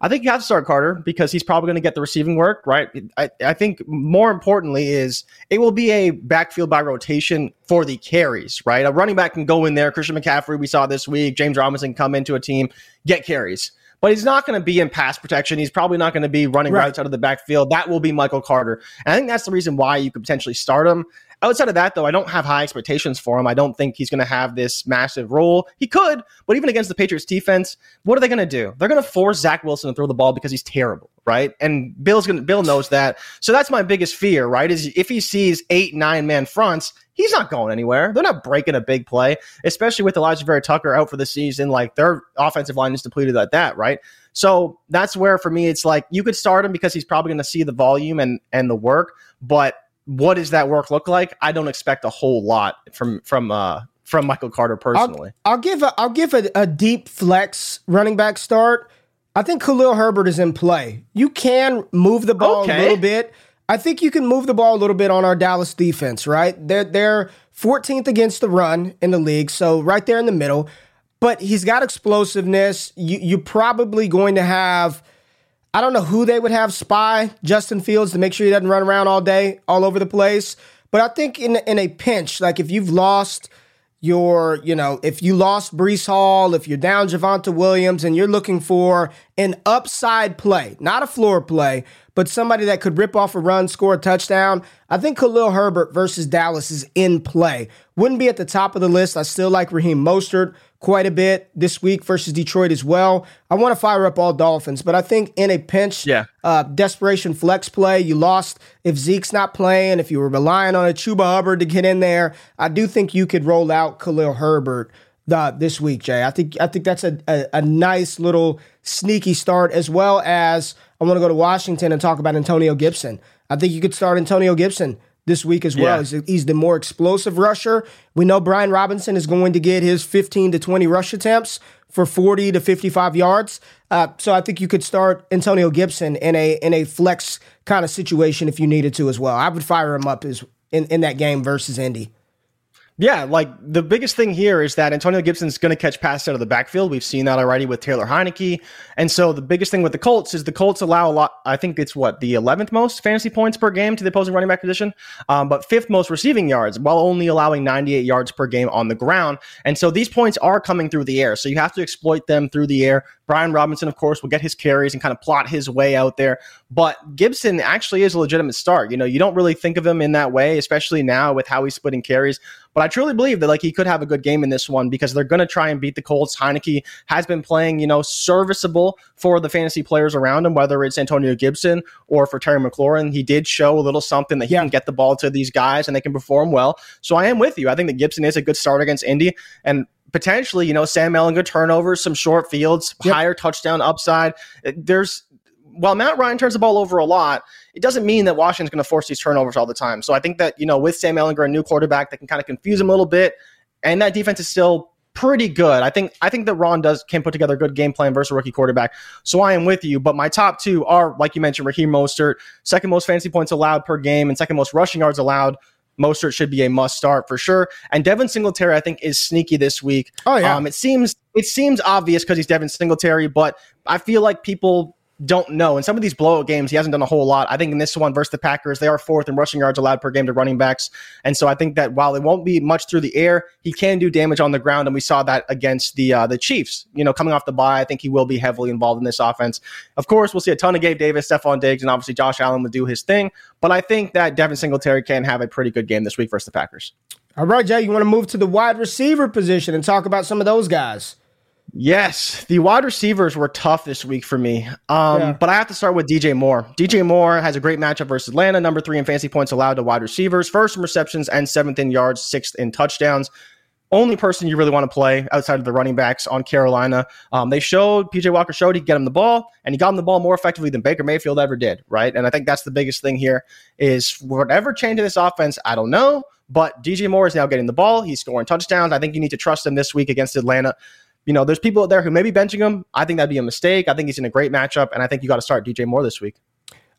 I think you have to start Carter because he's probably going to get the receiving work, right? I, I think more importantly is it will be a backfield by rotation for the carries, right? A running back can go in there. Christian McCaffrey, we saw this week. James Robinson come into a team, get carries. But he's not going to be in pass protection. He's probably not going to be running right. routes out of the backfield. That will be Michael Carter. And I think that's the reason why you could potentially start him. Outside of that, though, I don't have high expectations for him. I don't think he's going to have this massive role. He could, but even against the Patriots defense, what are they going to do? They're going to force Zach Wilson to throw the ball because he's terrible, right? And Bill's going to Bill knows that. So that's my biggest fear, right? Is if he sees eight, nine man fronts, he's not going anywhere. They're not breaking a big play, especially with Alijah Vera-Tucker out for the season. Like their offensive line is depleted at that, right? So that's where for me it's like you could start him because he's probably going to see the volume and and the work, but what does that work look like? I don't expect a whole lot from from uh from Michael Carter personally. I'll, I'll give a I'll give a, a deep flex running back start. I think Khalil Herbert is in play. You can move the ball okay. a little bit. I think you can move the ball a little bit on our Dallas defense, right? They're they're 14th against the run in the league, so right there in the middle. But he's got explosiveness. You, you're probably going to have I don't know who they would have spy Justin Fields to make sure he doesn't run around all day, all over the place. But I think in in a pinch, like if you've lost your, you know, if you lost Breece Hall, if you're down Javonte Williams, and you're looking for an upside play, not a floor play, but somebody that could rip off a run, score a touchdown, I think Khalil Herbert versus Dallas is in play. Wouldn't be at the top of the list. I still like Raheem Mostert quite a bit this week versus Detroit as well. I want to fire up all Dolphins, but I think in a pinch, yeah. uh, desperation flex play, you lost if Zeke's not playing, if you were relying on a Chuba Hubbard to get in there. I do think you could roll out Khalil Herbert the, this week, Jay. I think I think that's a, a, a nice little sneaky start, as well as I want to go to Washington and talk about Antonio Gibson. I think you could start Antonio Gibson this week as well. Yeah. He's, he's, the more explosive rusher. We know Brian Robinson is going to get his 15 to 20 rush attempts for 40 to 55 yards. Uh, so I think you could start Antonio Gibson in a in a flex kind of situation if you needed to as well. I would fire him up as in, in that game versus Indy. Yeah, like the biggest thing here is that Antonio Gibson's going to catch passes out of the backfield. We've seen that already with Taylor Heinicke. And so the biggest thing with the Colts is the Colts allow a lot, I think it's what, the 11th most fantasy points per game to the opposing running back position, um, but fifth most receiving yards while only allowing 98 yards per game on the ground. And so these points are coming through the air. So you have to exploit them through the air. Brian Robinson, of course, will get his carries and kind of plot his way out there. But Gibson actually is a legitimate start. You know, you don't really think of him in that way, especially now with how he's splitting carries. But I truly believe that like he could have a good game in this one because they're going to try and beat the Colts. Heinicke has been playing, you know, serviceable for the fantasy players around him, whether it's Antonio Gibson or for Terry McLaurin. He did show a little something that he yeah. can get the ball to these guys and they can perform well. So I am with you. I think that Gibson is a good start against Indy. And potentially, you know, Sam Ehlinger turnovers, some short fields, yep. higher touchdown upside. There's while Matt Ryan turns the ball over a lot, it doesn't mean that Washington's going to force these turnovers all the time. So I think that, you know, with Sam Ehlinger, a new quarterback that can kind of confuse him a little bit, and that defense is still pretty good. I think I think that Ron does can put together a good game plan versus a rookie quarterback. So I am with you. But my top two are, like you mentioned, Raheem Mostert, second most fantasy points allowed per game, and second most rushing yards allowed. Mostert should be a must start for sure. And Devin Singletary, I think, is sneaky this week. Oh yeah. Um, it seems it seems obvious because he's Devin Singletary, but I feel like people don't know. In some of these blowout games, he hasn't done a whole lot. I think in this one versus the Packers, they are fourth in rushing yards allowed per game to running backs. And so I think that while it won't be much through the air, he can do damage on the ground. And we saw that against the uh, the Chiefs. You know, coming off the bye, I think he will be heavily involved in this offense. Of course, we'll see a ton of Gabe Davis, Stefon Diggs, and obviously Josh Allen will do his thing. But I think that Devin Singletary can have a pretty good game this week versus the Packers. All right, Jay, you want to move to the wide receiver position and talk about some of those guys? Yes, the wide receivers were tough this week for me. Um, yeah. But I have to start with DJ Moore. DJ Moore has a great matchup versus Atlanta, number three in fantasy points allowed to wide receivers, first in receptions and seventh in yards, sixth in touchdowns. Only person you really want to play outside of the running backs on Carolina. Um, they showed PJ Walker showed he could get him the ball, and he got him the ball more effectively than Baker Mayfield ever did, right? And I think that's the biggest thing here is whatever change in this offense, I don't know. But DJ Moore is now getting the ball. He's scoring touchdowns. I think you need to trust him this week against Atlanta you know, there's people out there who may be benching him. I think that'd be a mistake. I think he's in a great matchup, and I think you got to start DJ Moore this week.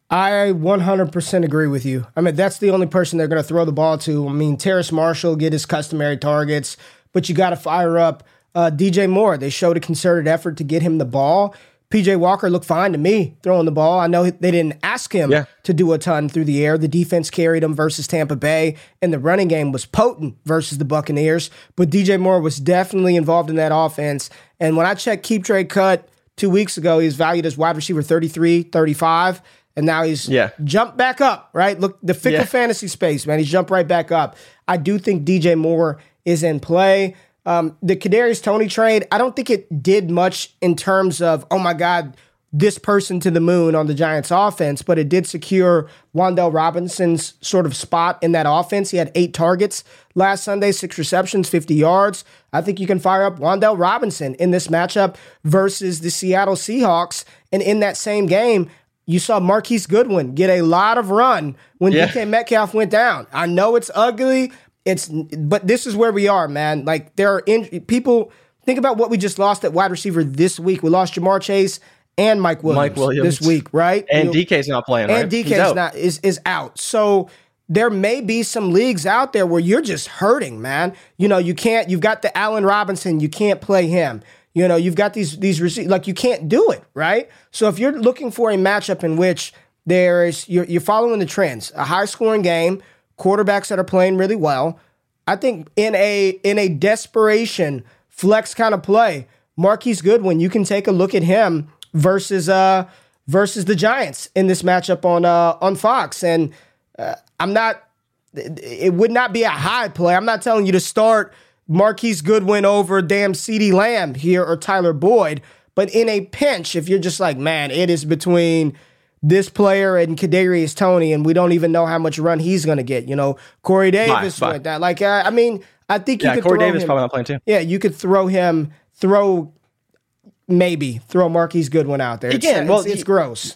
I 100% agree with you. I mean, that's the only person they're going to throw the ball to. I mean, Terrace Marshall get his customary targets, but you got to fire up uh, DJ Moore. They showed a concerted effort to get him the ball. PJ Walker looked fine to me throwing the ball. I know they didn't ask him yeah. to do a ton through the air. The defense carried him versus Tampa Bay, and the running game was potent versus the Buccaneers. But DJ Moore was definitely involved in that offense. And when I checked Keep Trade Cut two weeks ago, he was valued as wide receiver 33, 35. And now he's yeah. jumped back up, right? Look, the fickle yeah. fantasy space, man. He's jumped right back up. I do think DJ Moore is in play. Um, the Kadarius Toney trade, I don't think it did much in terms of, oh my God, this person to the moon on the Giants offense, but it did secure Wan'Dale Robinson's sort of spot in that offense. He had eight targets last Sunday, six receptions, 50 yards. I think you can fire up Wan'Dale Robinson in this matchup versus the Seattle Seahawks. And in that same game, you saw Marquise Goodwin get a lot of run when yeah. DK Metcalf went down. I know it's ugly it's but this is where we are, man. Like there are in, people think about what we just lost at wide receiver this week. We lost Ja'Marr Chase and Mike Williams, Mike Williams. this week, right? And You- DK's not playing. and right? DK's not is is out. So there may be some leagues out there where you're just hurting, man. You know, you can't. You've got the Allen Robinson, you can't play him. You know, you've got these these rece- like you can't do it, right? So if you're looking for a matchup in which there is you're, you're following the trends, a high scoring game, quarterbacks that are playing really well. I think in a in a desperation flex kind of play, Marquise Goodwin, you can take a look at him versus uh versus the Giants in this matchup on uh on Fox. And uh, I'm not it would not be a high play. I'm not telling you to start Marquise Goodwin over damn CeeDee Lamb here or Tyler Boyd, but in a pinch, if you're just like, man, it is between this player and Kadarius Toney, and we don't even know how much run he's going to get. You know, Corey Davis bye. went that. Like, uh, I mean, I think you Yeah, could Corey throw Davis him. probably not playing too. Yeah, you could throw him, throw maybe throw Marquise Goodwin out there. It's, Again, well, it's, it's gross.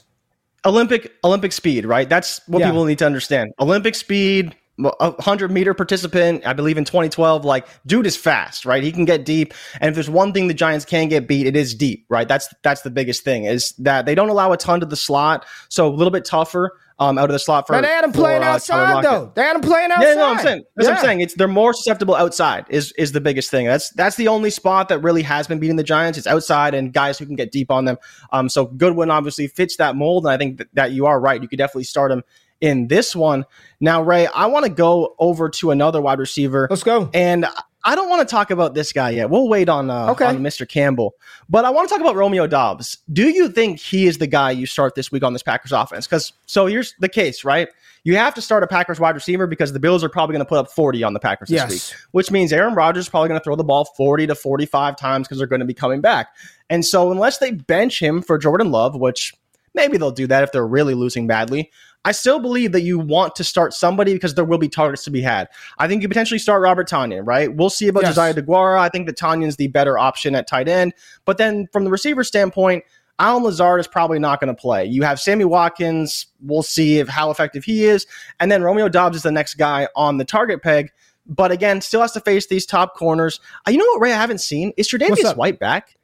Olympic Olympic speed, right? That's what Yeah. people need to understand. Olympic speed, a hundred meter participant, I believe in 2012. Like, dude is fast, right? He can get deep, and if there's one thing the Giants can get beat, it is deep, right? That's that's the biggest thing is that they don't allow a ton to the slot, so a little bit tougher um, out of the slot for. But they had him for, playing uh, outside though. They had him playing outside. Yeah, no, I'm saying that's what I'm saying. It's they're more susceptible outside is is the biggest thing. That's that's the only spot that really has been beating the Giants. It's outside and guys who can get deep on them. Um, so Goodwin obviously fits that mold, and I think that, that you are right. You could definitely start him in this one. Now, Ray, I want to go over to another wide receiver. Let's go. And I don't want to talk about this guy yet. We'll wait on uh, Okay. on Mr. Campbell, but I want to talk about Romeo Doubs. Do you think he is the guy you start this week on this Packers offense? Because so here's the case, right? You have to start a Packers wide receiver because the Bills are probably going to put up 40 on the Packers this Yes. week, which means Aaron Rodgers is probably going to throw the ball 40 to 45 times because they're going to be coming back. And so unless they bench him for Jordan Love, which maybe they'll do that if they're really losing badly. I still believe that you want to start somebody because there will be targets to be had. I think you potentially start Robert Tonyan, right? We'll see about Yes. Josiah Deguara. I think that Tonyan's the better option at tight end. But then from the receiver standpoint, Allen Lazard is probably not going to play. You have Sammy Watkins. We'll see if how effective he is. And then Romeo Doubs is the next guy on the target peg. But again, still has to face these top corners. Uh, you know what, Ray? I haven't seen is Tre'Davious? White back.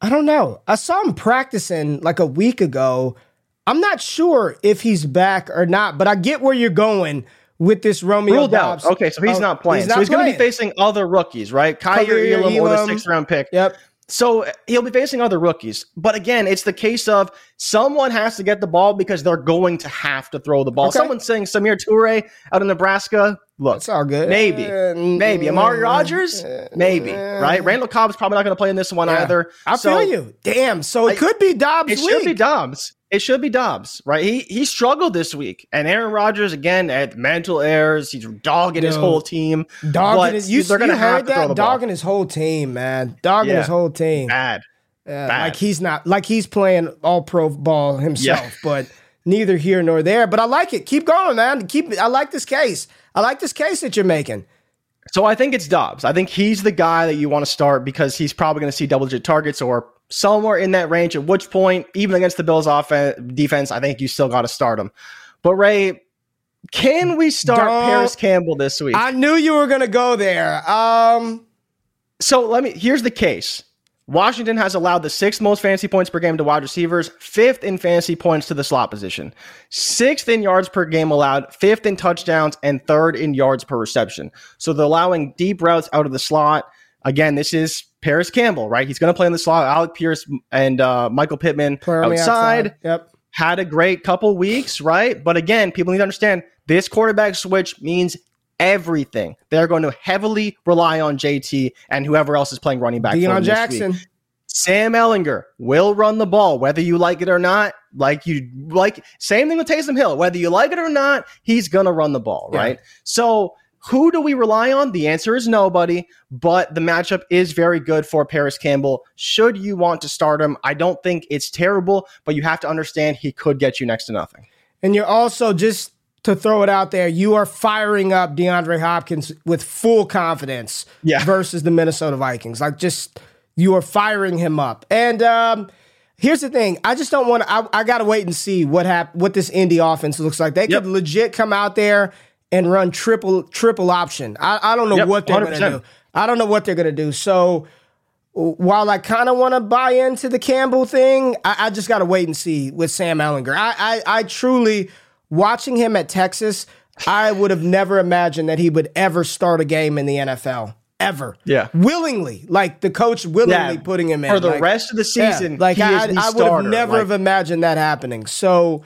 I don't know. I saw him practicing like a week ago. I'm not sure if he's back or not, but I get where you're going with this Romeo Ruled Doubs. out. Okay, so he's Oh, not playing. he's not so he's going to be facing other rookies, right? Kaiir Kaiir Elam or the sixth round pick. Yep. So he'll be facing other rookies. But again, it's the case of someone has to get the ball because they're going to have to throw the ball. Okay. Someone's saying Samir Toure out of Nebraska. Look, It's all good. maybe, Uh, maybe Amari Rogers, maybe, uh, right? Randall Cobb's probably not going to play in this one Yeah. either. I So feel you. Damn. So it I- could be Doubs' It week. should be Doubs. It should be Doubs, right? He he struggled this week, and Aaron Rodgers again had mental errors. He's dogging his whole team. Dogging his, you, they're going you have heard that? ball. Dogging his whole team, man. Dogging Yeah. his whole team. Bad. Yeah, Bad. like he's not like he's playing all pro ball himself, but neither here nor there. But I like it. Keep going, man. Keep. I like this case. I like this case that you're making. So I think it's Doubs. I think he's the guy that you want to start because he's probably going to see double digit targets or somewhere in that range. At which point, even against the Bills' offense defense, I think you still got to start him. But Ray, can we start Don't- Parris Campbell this week? I knew you were gonna go there. Um, so let me. Here's the case. Washington has allowed the sixth most fantasy points per game to wide receivers, fifth in fantasy points to the slot position, sixth in yards per game allowed, fifth in touchdowns, and third in yards per reception. So they're allowing deep routes out of the slot. Again, this is Parris Campbell, right? He's going to play in the slot. Alec Pierce and uh, Michael Pittman player on the outside. outside. Yep. Had a great couple weeks, right? But again, people need to understand this quarterback switch means everything. They're going to heavily rely on JT and whoever else is playing running back. Deon Jackson. week. Sam Ehlinger will run the ball, whether you like it or not. Like you like, same thing with Taysom Hill. Whether you like it or not, he's gonna run the ball, Yeah. right? So who do we rely on? The answer is nobody, but the matchup is very good for Parris Campbell. Should you want to start him, I don't think it's terrible, but you have to understand he could get you next to nothing. And you're also just to throw it out there, you are firing up DeAndre Hopkins with full confidence Yeah. versus the Minnesota Vikings. Like just you are firing him up. And um here's the thing, I just don't want to I, I got to wait and see what hap- what this Indy offense looks like. They Yep. could legit come out there and run triple triple option. I, I don't know Yep, what they're going to do. I don't know what they're to do. So while I kind of want to buy into the Campbell thing, I, I just got to wait and see with Sam Ehlinger. I, I, I truly, watching him at Texas, I would have never imagined that he would ever start a game in the NFL. Ever. Yeah. Willingly. Like the coach willingly putting him in. for the Like, rest of the yeah, season. like he I, I would have never Like, have imagined that happening. So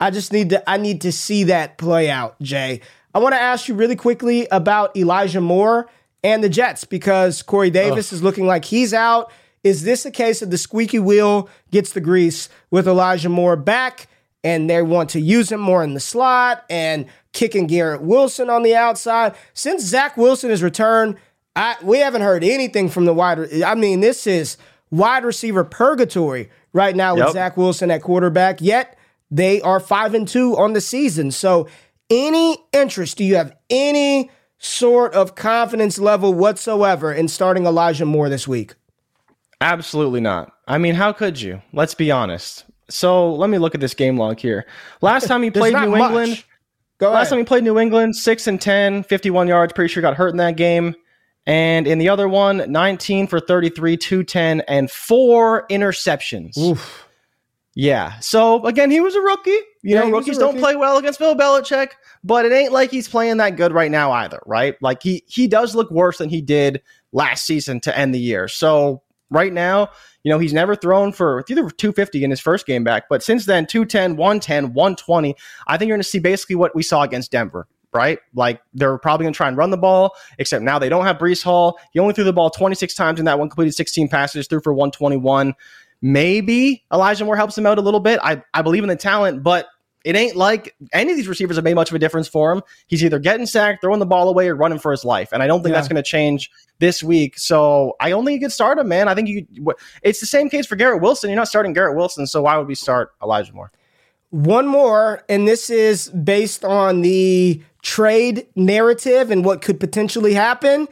I just need to I need to see that play out, Jay. I want to ask you really quickly about Elijah Moore and the Jets because Corey Davis is looking like he's out. Is this a case of the squeaky wheel gets the grease with Elijah Moore back and they want to use him more in the slot and kicking Garrett Wilson on the outside? Since Zach Wilson has returned, I, we haven't heard anything from the wide. I mean, this is wide receiver purgatory right now with Yep. Zach Wilson at quarterback. Yet they are five and two on the season. So, any interest? Do you have any sort of confidence level whatsoever in starting Elijah Moore this week? Absolutely not. I mean, how could you? Let's be honest. So let me look at this game log here. Last time he played New much. England, Go last ahead. time he played New England, 6 and 10, 51 yards, pretty sure got hurt in that game. And in the other one, 19 for 33, 210, and four interceptions. Oof. Yeah. So again, he was a rookie. You Yeah, know, rookies don't play well against Bill Belichick, but it ain't like he's playing that good right now either, right? Like he he does look worse than he did last season to end the year. So right now, you know, he's never thrown for either 250 in his first game back, but since then 210, 110, 120. I think you're going to see basically what we saw against Denver. Right? Like they're probably going to try and run the ball, except now they don't have Breece Hall. He only threw the ball 26 times in that one, completed 16 passes, threw for 121 maybe Elijah Moore helps him out a little bit. I, I believe in the talent, but it ain't like any of these receivers have made much of a difference for him. He's either getting sacked, throwing the ball away, or running for his life. And I don't think Yeah. that's going to change this week. So I you could start him, man. I think you. It's the same case for Garrett Wilson. You're not starting Garrett Wilson, so why would we start Elijah Moore? One more, and this is based on the trade narrative and what could potentially happen.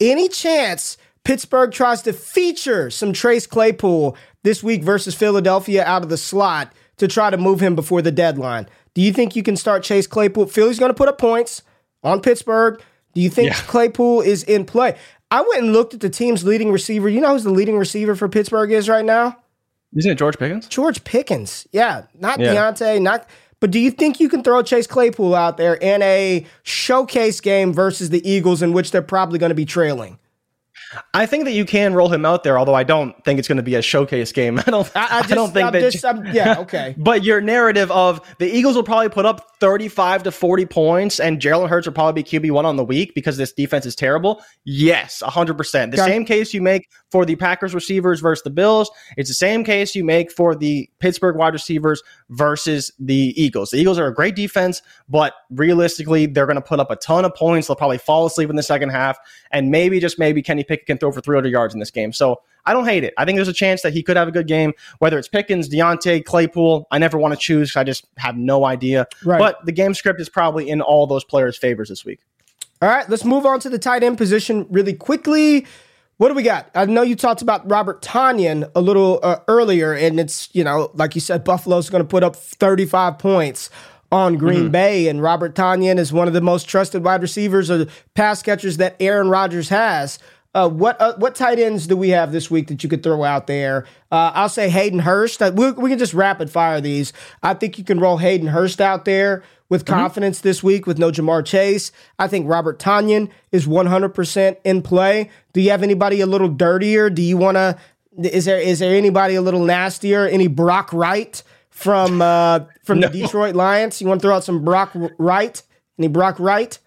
Any chance Pittsburgh tries to feature some Chase Claypool this week versus Philadelphia out of the slot to try to move him before the deadline? Do you think you can start Chase Claypool? Philly's going to put up points on Pittsburgh. Do you think Yeah. Claypool is in play? I went and looked at the team's leading receiver. You know who's the leading receiver for Pittsburgh is right now? Isn't it George Pickens? George Pickens. Yeah, not Yeah. Diontae, not. But do you think you can throw Chase Claypool out there in a showcase game versus the Eagles, in which they're probably going to be trailing? I think that you can roll him out there, although I don't think it's going to be a showcase game. I don't. I, I just, don't think I'm that. just, I'm, yeah, okay. But your narrative of the Eagles will probably put up 35 to 40 points and Jalen Hurts will probably be QB1 on the week because this defense is terrible. Yes, 100%. The Okay. same case you make for the Packers receivers versus the Bills. It's the same case you make for the Pittsburgh wide receivers versus the Eagles. The Eagles are a great defense, but realistically, they're going to put up a ton of points. They'll probably fall asleep in the second half. And maybe, just maybe, Kenny Pickett can throw for 300 yards in this game. So I don't hate it. I think there's a chance that he could have a good game, whether it's Pickens, Diontae, Claypool. I never want to choose. I just have no idea. Right. But the game script is probably in all those players' favors this week. All right, let's move on to the tight end position really quickly. What do we got? I know you talked about Robert Tonyan a little uh, earlier, and it's, you know, like you said, Buffalo's going to put up 35 points on Green Bay, and Robert Tonyan is one of the most trusted wide receivers or pass catchers that Aaron Rodgers has. Uh, what uh, what tight ends do we have this week that you could throw out there? Uh, I'll say Hayden Hurst. Uh, we, we can just rapid fire these. I think you can roll Hayden Hurst out there with confidence this week with no Ja'Marr Chase. I think Robert Tonyan is 100% in play. Do you have anybody a little dirtier? Do you want to? Is there is there anybody a little nastier? Any Brock Wright from uh, from the Detroit Lions? You want to throw out some Brock Wright? Any Brock Wright?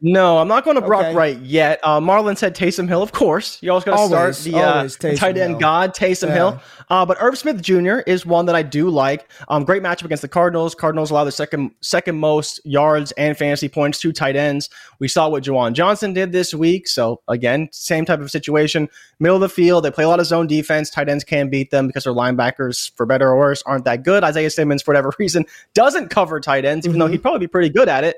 No, I'm not going to Brock Okay. Wright yet. Uh, Marlon said Taysom Hill, of course. You always got to start the uh, tight end Hill. god, Taysom Yeah. Hill. Uh, but Irv Smith Jr. is one that I do like. Um, great matchup against the Cardinals. Cardinals allow the second second most yards and fantasy points to tight ends. We saw what Juwan Johnson did this week. So again, same type of situation. Middle of the field, they play a lot of zone defense. Tight ends can beat them because their linebackers, for better or worse, aren't that good. Isaiah Simmons, for whatever reason, doesn't cover tight ends, even though he'd probably be pretty good at it.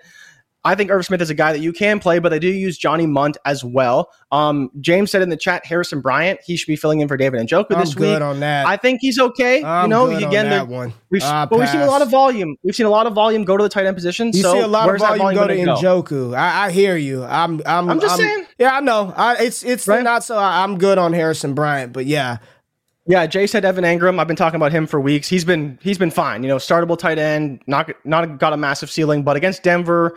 I think Irv Smith is a guy that you can play, but they do use Johnny Mundt as well. Um, James said in the chat, Harrison Bryant, he should be filling in for David Njoku I'm this good week. on that. I think he's okay. I'm you know, again, that one. We've, Ah, but we've seen a lot of volume. We've seen a lot of volume go to the tight end position. You so see a lot of that volume go to Njoku. I, I hear you. I'm. I'm. I'm just saying. Yeah, I know. I, it's it's Right. not so. I, I'm good on Harrison Bryant, but yeah, Yeah, Jay said Evan Engram. I've been talking about him for weeks. He's been he's been fine. You know, startable tight end, not not got a massive ceiling, but against Denver,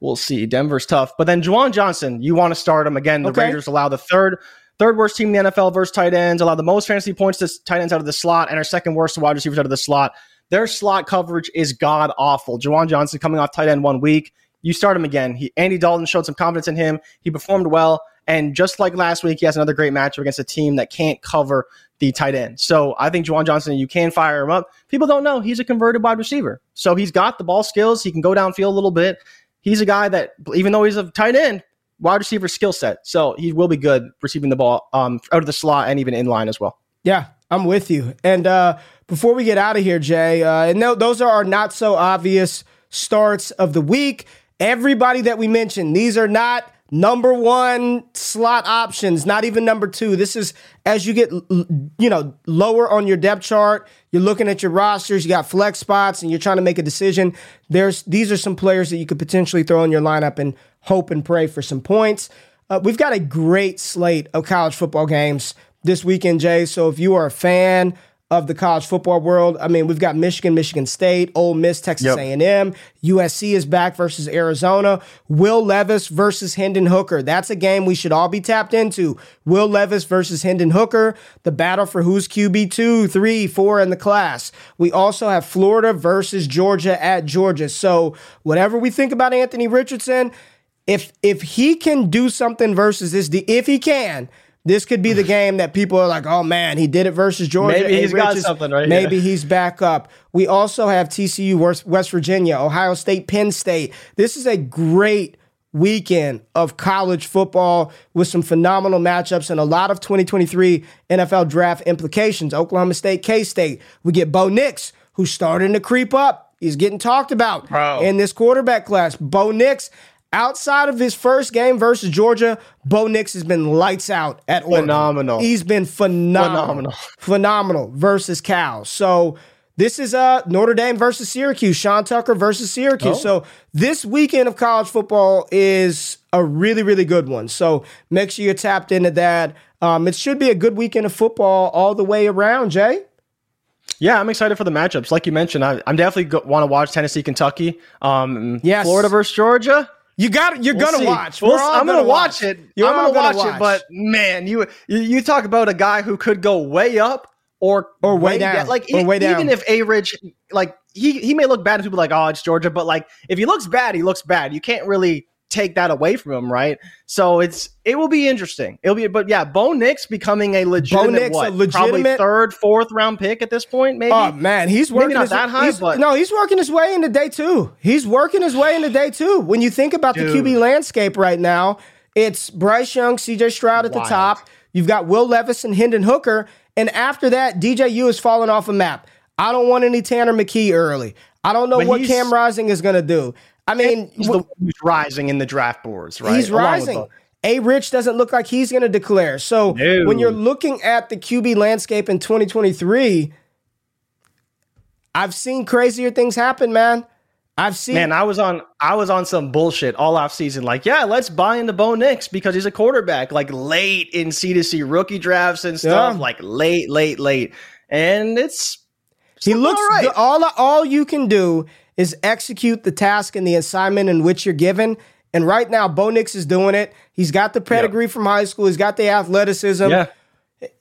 we'll see. Denver's tough. But then Juwan Johnson, you want to start him again. The Okay. Raiders allow the third third worst team in the NFL versus tight ends, allow the most fantasy points to tight ends out of the slot, and our second worst to wide receivers out of the slot. Their slot coverage is god awful. Juwan Johnson coming off tight end one week. You start him again. He, Andy Dalton showed some confidence in him. He performed well. And just like last week, he has another great matchup against a team that can't cover the tight end. So I think Juwan Johnson, you can fire him up. People don't know he's a converted wide receiver. So he's got the ball skills. He can go downfield a little bit. He's a guy that, even though he's a tight end, wide receiver skill set. So he will be good receiving the ball um, out of the slot and even in line as well. yeah, I'm with you. And uh, before we get out of here, Jay, uh, and no, those are our not so obvious starts of the week. Everybody that we mentioned, these are not number one slot options, not even number two. This is as you get you know lower on your depth chart. You're looking at your rosters. You got flex spots, and you're trying to make a decision. There's these are some players that you could potentially throw in your lineup and hope and pray for some points. Uh, we've got a great slate of college football games this weekend, Jay. So if you are a fan of the college football world, I mean, we've got Michigan, Michigan State, Ole Miss, Texas Yep. A&M, USC is back versus Arizona, Will Levis versus Hendon Hooker. That's a game we should all be tapped into. Will Levis versus Hendon Hooker, the battle for who's QB two, three, four in the class. We also have Florida versus Georgia at Georgia. So whatever we think about Anthony Richardson, if if he can do something versus this, if he can, this could be the game that people are like, oh man, he did it versus Georgia. Maybe Hey, he's got Richards, something, right? Maybe Yeah. he's back up. We also have TCU, West West Virginia, Ohio State, Penn State. This is a great weekend of college football with some phenomenal matchups and a lot of 2023 NFL draft implications. Oklahoma State, K State. We get Bo Nix, who's starting to creep up. He's getting talked about Bro. in this quarterback class. Bo Nix, outside of his first game versus Georgia, Bo Nix has been lights out at Oregon. Phenomenal. He's been phenomenal. Phenomenal. Phenomenal versus Cal. So this is uh Notre Dame versus Syracuse, Sean Tucker versus Syracuse. Oh. So this weekend of college football is a really, really good one. So make sure you're tapped into that. Um, it should be a good weekend of football all the way around, Jay. Yeah, I'm excited for the matchups. Like you mentioned, I, I'm definitely go- want to watch Tennessee, Kentucky, um, Yes. Florida versus Georgia. You got you're We'll gonna see. watch. We'll I'm gonna, watch it. You're I'm all gonna, watch, it. But man, you, you talk about a guy who could go way up or Or way down. Like Or e- way even if A Ridge, like he he may look bad, and people like, oh, it's Georgia. But like if he looks bad, he looks bad. You can't really take that away from him, right? So it's it will be interesting. It'll be, but yeah, Bo Nix becoming a legitimate, Nix, a legitimate- third, fourth round pick at this point, maybe. Oh man, he's working not his, that high, but- no, he's working his way into day two. He's working his way into day two. When you think about the QB landscape right now, it's Bryce Young, CJ Stroud at the top. You've got Will Levis and Hendon Hooker, and after that, DJU has fallen off a map. I don't want any Tanner McKee early. I don't know But what Cam Rising is going to do. I mean, He's who's rising in the draft boards, right? He's Along rising. A Rich doesn't look like he's going to declare. So No. when you're looking at the QB landscape in 2023, I've seen crazier things happen, man. I've seen Man, I was on I was on some bullshit all off season. Like, yeah, let's buy into Bo Nix because he's a quarterback. Like late in C to C rookie drafts and stuff. Yeah. Like late, late, late, and it's he looks all right. all all you can do is execute the task and the assignment in which you're given. And right now, Bo Nix is doing it. He's got the pedigree from high school. He's got the athleticism. Yeah,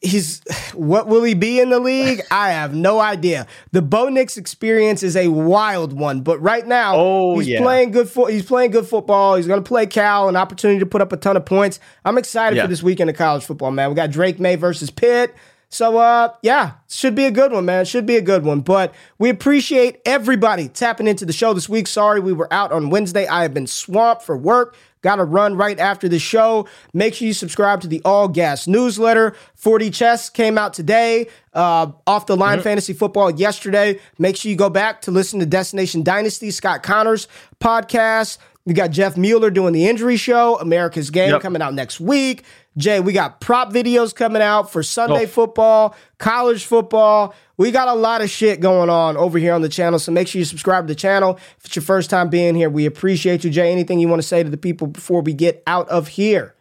he's what will he be in the league? I have no idea. The Bo Nix experience is a wild one, but right now Oh, he's yeah. playing good fo- he's playing good football. He's going to play Cal, an opportunity to put up a ton of points. I'm excited Yeah. for this weekend of college football, man. We got Drake Maye versus Pitt. So uh yeah, should be a good one, man. Should be a good one. But we appreciate everybody tapping into the show this week. Sorry we were out on Wednesday. I have been swamped for work. Got to run right after the show. Make sure you subscribe to the All Gas newsletter. 40 Chess came out today. Uh, off the line fantasy football yesterday. Make sure you go back to listen to Destination Dynasty, Scott Connors podcast. We got Jeff Mueller doing the injury show, America's Game yep. coming out next week. Jay, we got prop videos coming out for Sunday oh. football, college football. We got a lot of shit going on over here on the channel. So make sure you subscribe to the channel. If it's your first time being here, we appreciate you. Jay, anything you want to say to the people before we get out of here?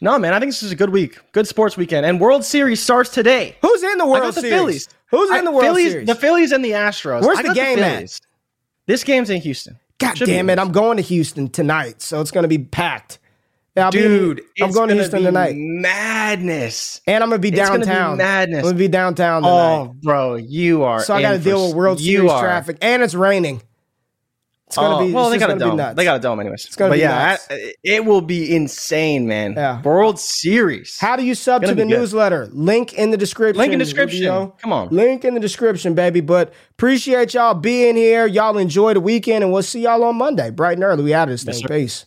No, man, I think this is a good week. Good sports weekend. And World Series starts today. Who's in the World the Series? Phillies. Who's in the World Phillies, Series? The Phillies and the Astros. Where's the game the at? This game's in Houston. God Should damn it! I'm going to Houston tonight, so it's going to be packed. Yeah, Dude, be, I'm going to Houston tonight. Madness, and I'm gonna be downtown. Gonna be madness. I'm gonna be downtown. Oh, tonight. Oh, bro, you are. So I got to deal with World Series are. traffic, and it's raining. It's gonna oh, be well. They got a dome. They got a dome, anyways. It's gonna but be yeah, nuts. it will be insane, man. Yeah. World Series. How do you sub to the newsletter? Link in the description. Link in the description. Video. Come on. Link in the description, baby. But appreciate y'all being here. Y'all enjoy the weekend, and we'll see y'all on Monday, bright and early. We out of this yes, thing. Sir. Peace.